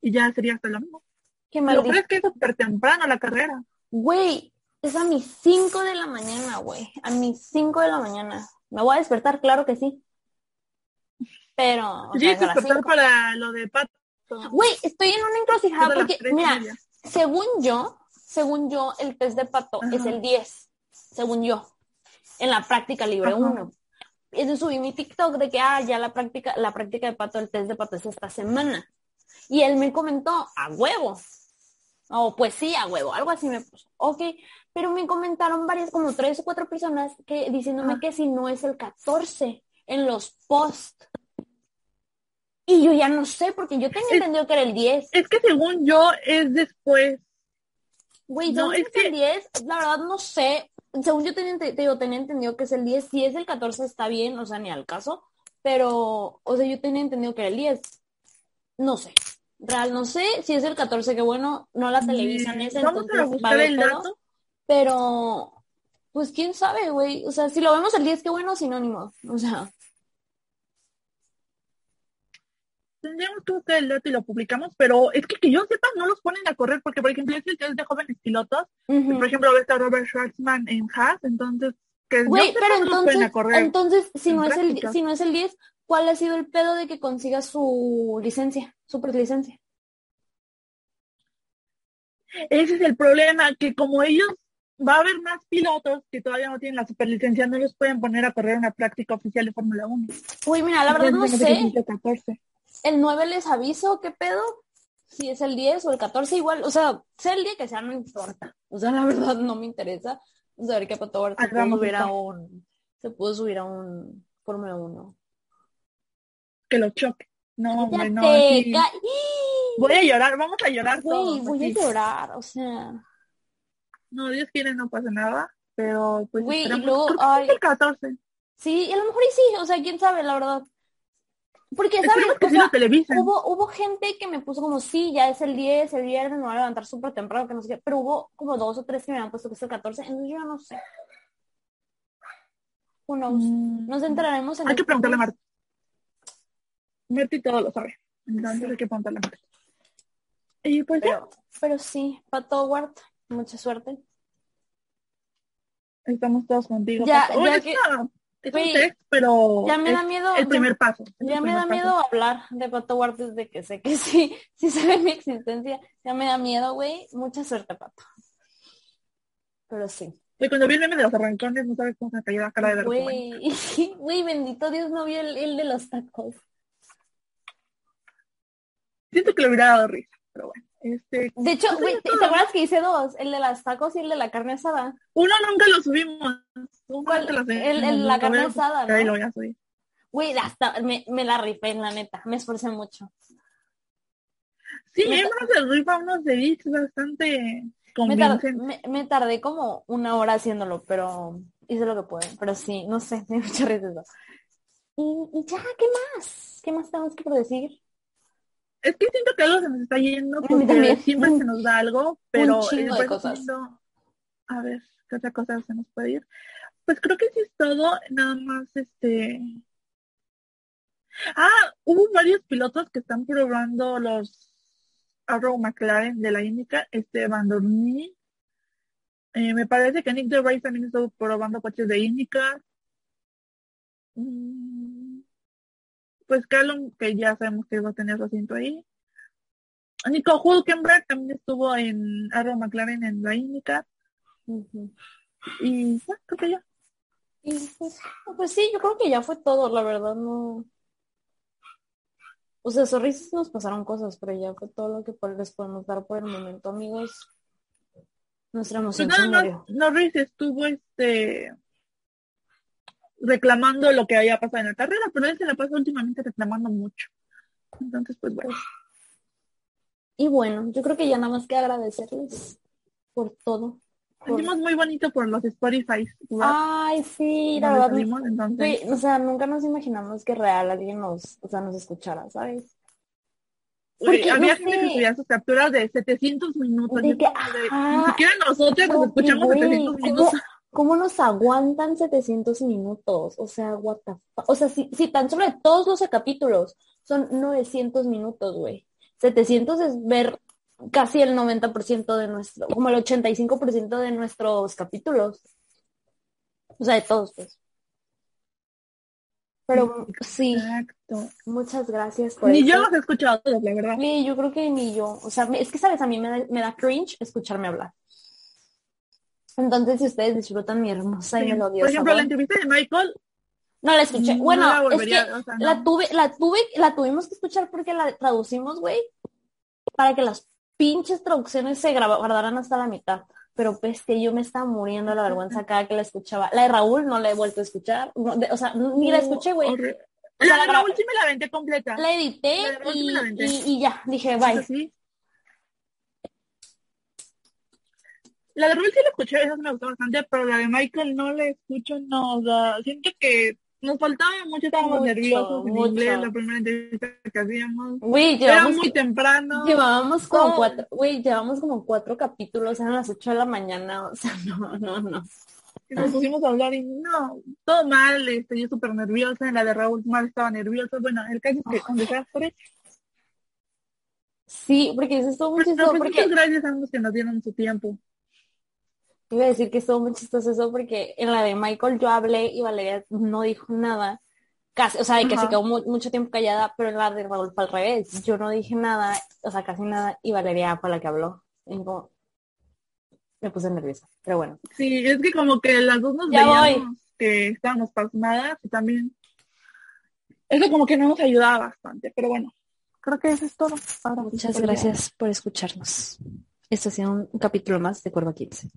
y ya sería hasta el domingo. Qué Lo peor es que es súper temprano la carrera. Güey, es a mis 5 de la mañana, güey. A mis 5 de la mañana. ¿Me voy a despertar? Claro que sí. Pero, o sea, despertar para lo de Pato. Güey, estoy en una encrucijada porque, mira, según yo, según yo, el test de pato Ajá. es el 10, según yo, en la práctica libre Ajá. 1. Entonces subí mi TikTok de que, ah, ya la práctica, la práctica de pato, el test de pato es esta semana. Y él me comentó, a huevo. O pues sí, a huevo, algo así me puso. Ok, pero me comentaron varias, como tres o cuatro personas que diciéndome Ah. que si no es el 14 en los posts. Y yo ya no sé, porque yo tenía Es- entendido que era el 10. Es que según yo es después. Güey, No, es que- el 10, la verdad no sé. Según yo tenía, te digo, tenía entendido que es el 10. Si es el 14 está bien, o sea, ni al caso. Pero, o sea, yo tenía entendido que era el 10. No sé. Real, no sé. Si es el 14, que bueno, no la televisan ese, Vamos a entonces va a buscar haber el pedo. dato. Pero, pues quién sabe, güey. O sea, si lo vemos el 10, qué bueno, sinónimo. O sea, Tendríamos que buscar el dato y lo publicamos, pero es que que yo sepa no los ponen a correr, porque por ejemplo es el test de jóvenes pilotos, por ejemplo está Robert Schwartzman en Haas, entonces que Güey, pero entonces, a correr. entonces, si en no es el, si no es el 10, ¿cuál ha sido el pedo de que consiga su licencia, su licencia? Ese es el problema, que como ellos va a haber más pilotos que todavía no tienen la superlicencia, no los pueden poner a correr una práctica oficial de Fórmula 1. Güey, mira, la verdad no que sé. es el 14. El 9 les aviso, ¿qué pedo? Si es el 10 o el 14, igual, o sea, sea el día que sea, no importa. O sea, la verdad no me interesa saber que Pato Ward se pudo subir a un, se pudo subir a un Fórmula 1. Que lo choque. No, hombre, no. Sí. Voy a llorar, vamos a llorar Güey, todos. voy a llorar, o sea, No, Dios quiere, no pasa nada, pero pues Güey, y luego, ay. el 14. sí, y a lo mejor y sí, o sea, quién sabe, la verdad. Porque, ¿sabes? O sea. Hubo, hubo gente que me puso como, sí, ya es el 10, el viernes me voy a levantar súper temprano, que no sé qué, pero hubo como dos o tres que me han puesto que es el 14, entonces yo no sé. Who knows? Mm, Nos enteraremos en Hay que preguntarle a. Marta. Marta todo lo sabe. Entonces hay que preguntarle a Marta. Y pues ya, Pero, pero sí, Pato Ward, mucha suerte. estamos todos contigo. Ya- Pato. ya Oye, que- es una- es un Güey, test, pero Ya me es da miedo. el primer paso. el Ya me da miedo hablar de Pato Ward desde que sé que sí, sí sabe mi existencia. Ya me da miedo, güey. Mucha suerte, Pato. Pero sí. Y cuando vi el meme de los arrancones, no sabes cómo se cayó la cara de vergüenza. Güey, güey, bendito Dios, no vi el, el de los tacos. Siento que le hubiera dado risa, pero bueno. Este, De hecho, güey, ahí ¿te, te acuerdas que hice dos? El de los tacos y el de la carne asada. uno nunca lo subimos. Nunca lo subimos. El- el- la Lo carne asada, ¿no? Ahí lo voy a subir. Güey, hasta me, me la rifé, la neta. Me esforcé mucho. Sí, Me- uno se rifa unos edits bastante Me, tar- me, me tardé como una hora haciéndolo, pero hice lo que pude. Pero sí, no sé, me dio mucha risa. Y, y ya, ¿qué más? ¿Qué más tenemos que decir? Es que siento que algo se nos está yendo porque siempre Un- se nos da algo, pero eh, de cosas. siento- A ver, ¿qué otra cosa se nos puede ir? Pues creo que sí es todo, nada más este... Ah, hubo varios pilotos que están probando los Arrow McLaren de la IndyCar, este Van Dormy. Eh, me parece que Nick DeVries también estuvo probando coches de IndyCar. Mm, Pues Callum, que ya sabemos que va a tener su asiento ahí. Nico Hulkenberg también estuvo en Arrow McLaren en la IndyCar. Y ya, creo que ya. Y pues, pues sí, yo creo que ya fue todo, la verdad, no. O sea, sonrisas nos pasaron cosas, pero ya fue todo lo que les podemos dar por el momento, amigos. Nuestra Pues emoción se nada murió. más, Norris estuvo este reclamando lo que había pasado en la carrera, pero él se la pasó últimamente reclamando mucho. Entonces, pues bueno. Y bueno, yo creo que ya nada más que agradecerles por todo. Por- Hicimos muy bonito por los Spotify. Ay, sí, la verdad. entonces, o sea, nunca nos imaginamos que real alguien nos, o sea, nos escuchara, ¿sabes? porque, había no gente que subía sus capturas de 700 minutos. De que, ajá. Ni siquiera nosotros nos escuchamos güey, 700 ¿cómo, minutos. Cómo nos aguantan 700 minutos? O sea, what the O sea, si, si tan solo de todos los capítulos son 900 minutos, güey. 700 es ver casi el 90% de nuestro, como el 85% de nuestros capítulos. O sea, de todos, pues. Pero sí, Exacto. muchas gracias por Ni eso. yo los he escuchado, la verdad. Sí, yo creo que ni yo. O sea, es que, ¿sabes? A mí me da, me da cringe escucharme hablar. Entonces, si ustedes disfrutan mi hermosa y melodiosa Por ejemplo, la entrevista de Michael, No la escuché. no bueno, la es que o sea, no. la tuve, la tuve, la tuvimos que escuchar porque la traducimos, güey, para que las pinches traducciones se guardaran hasta la mitad. Pero pues que yo me estaba muriendo de la vergüenza cada que la escuchaba. La de Raúl no la he vuelto a escuchar. No, de- o sea, ni la escuché, güey. Horri- O sea, la de Raúl sí me la completa. La edité La y, ya, dije, bye. sí. La de Raúl sí la escuché, esa me gustó bastante, pero la de Michael no la escucho, no, o sea, siento que nos faltaba mucho, estábamos Mucho, nerviosos en mucho. inglés, la primera entrevista que hacíamos. Güey, Era muy temprano. llevábamos como No. cuatro, güey, llevamos como cuatro capítulos, eran las ocho de la mañana, o sea, no, no, no. Y nos pusimos a hablar y no, todo mal, este, yo súper nerviosa, en la de Raúl mal estaba nerviosa, bueno, el caso es que un desastre, Sí, porque eso estuvo muy chistoso, pues porque muchas gracias a ambos que nos dieron su tiempo. Iba a decir que estuvo muy chistoso eso, porque en la de Michael yo hablé y Valeria no dijo nada, casi, o sea, de que se quedó mu- mucho tiempo callada, pero en la de fue al revés, yo no dije nada, o sea, casi nada, y Valeria fue la que habló. Y como, me puse nerviosa, pero bueno. Sí, es que como que las dos nos Ya veíamos que estábamos pasmadas y también eso como que no nos ayudaba bastante, pero bueno, creo que eso es todo. Ahora Muchas gracias por escucharnos. Esto ha sido un, un capítulo más de Cuerva 15.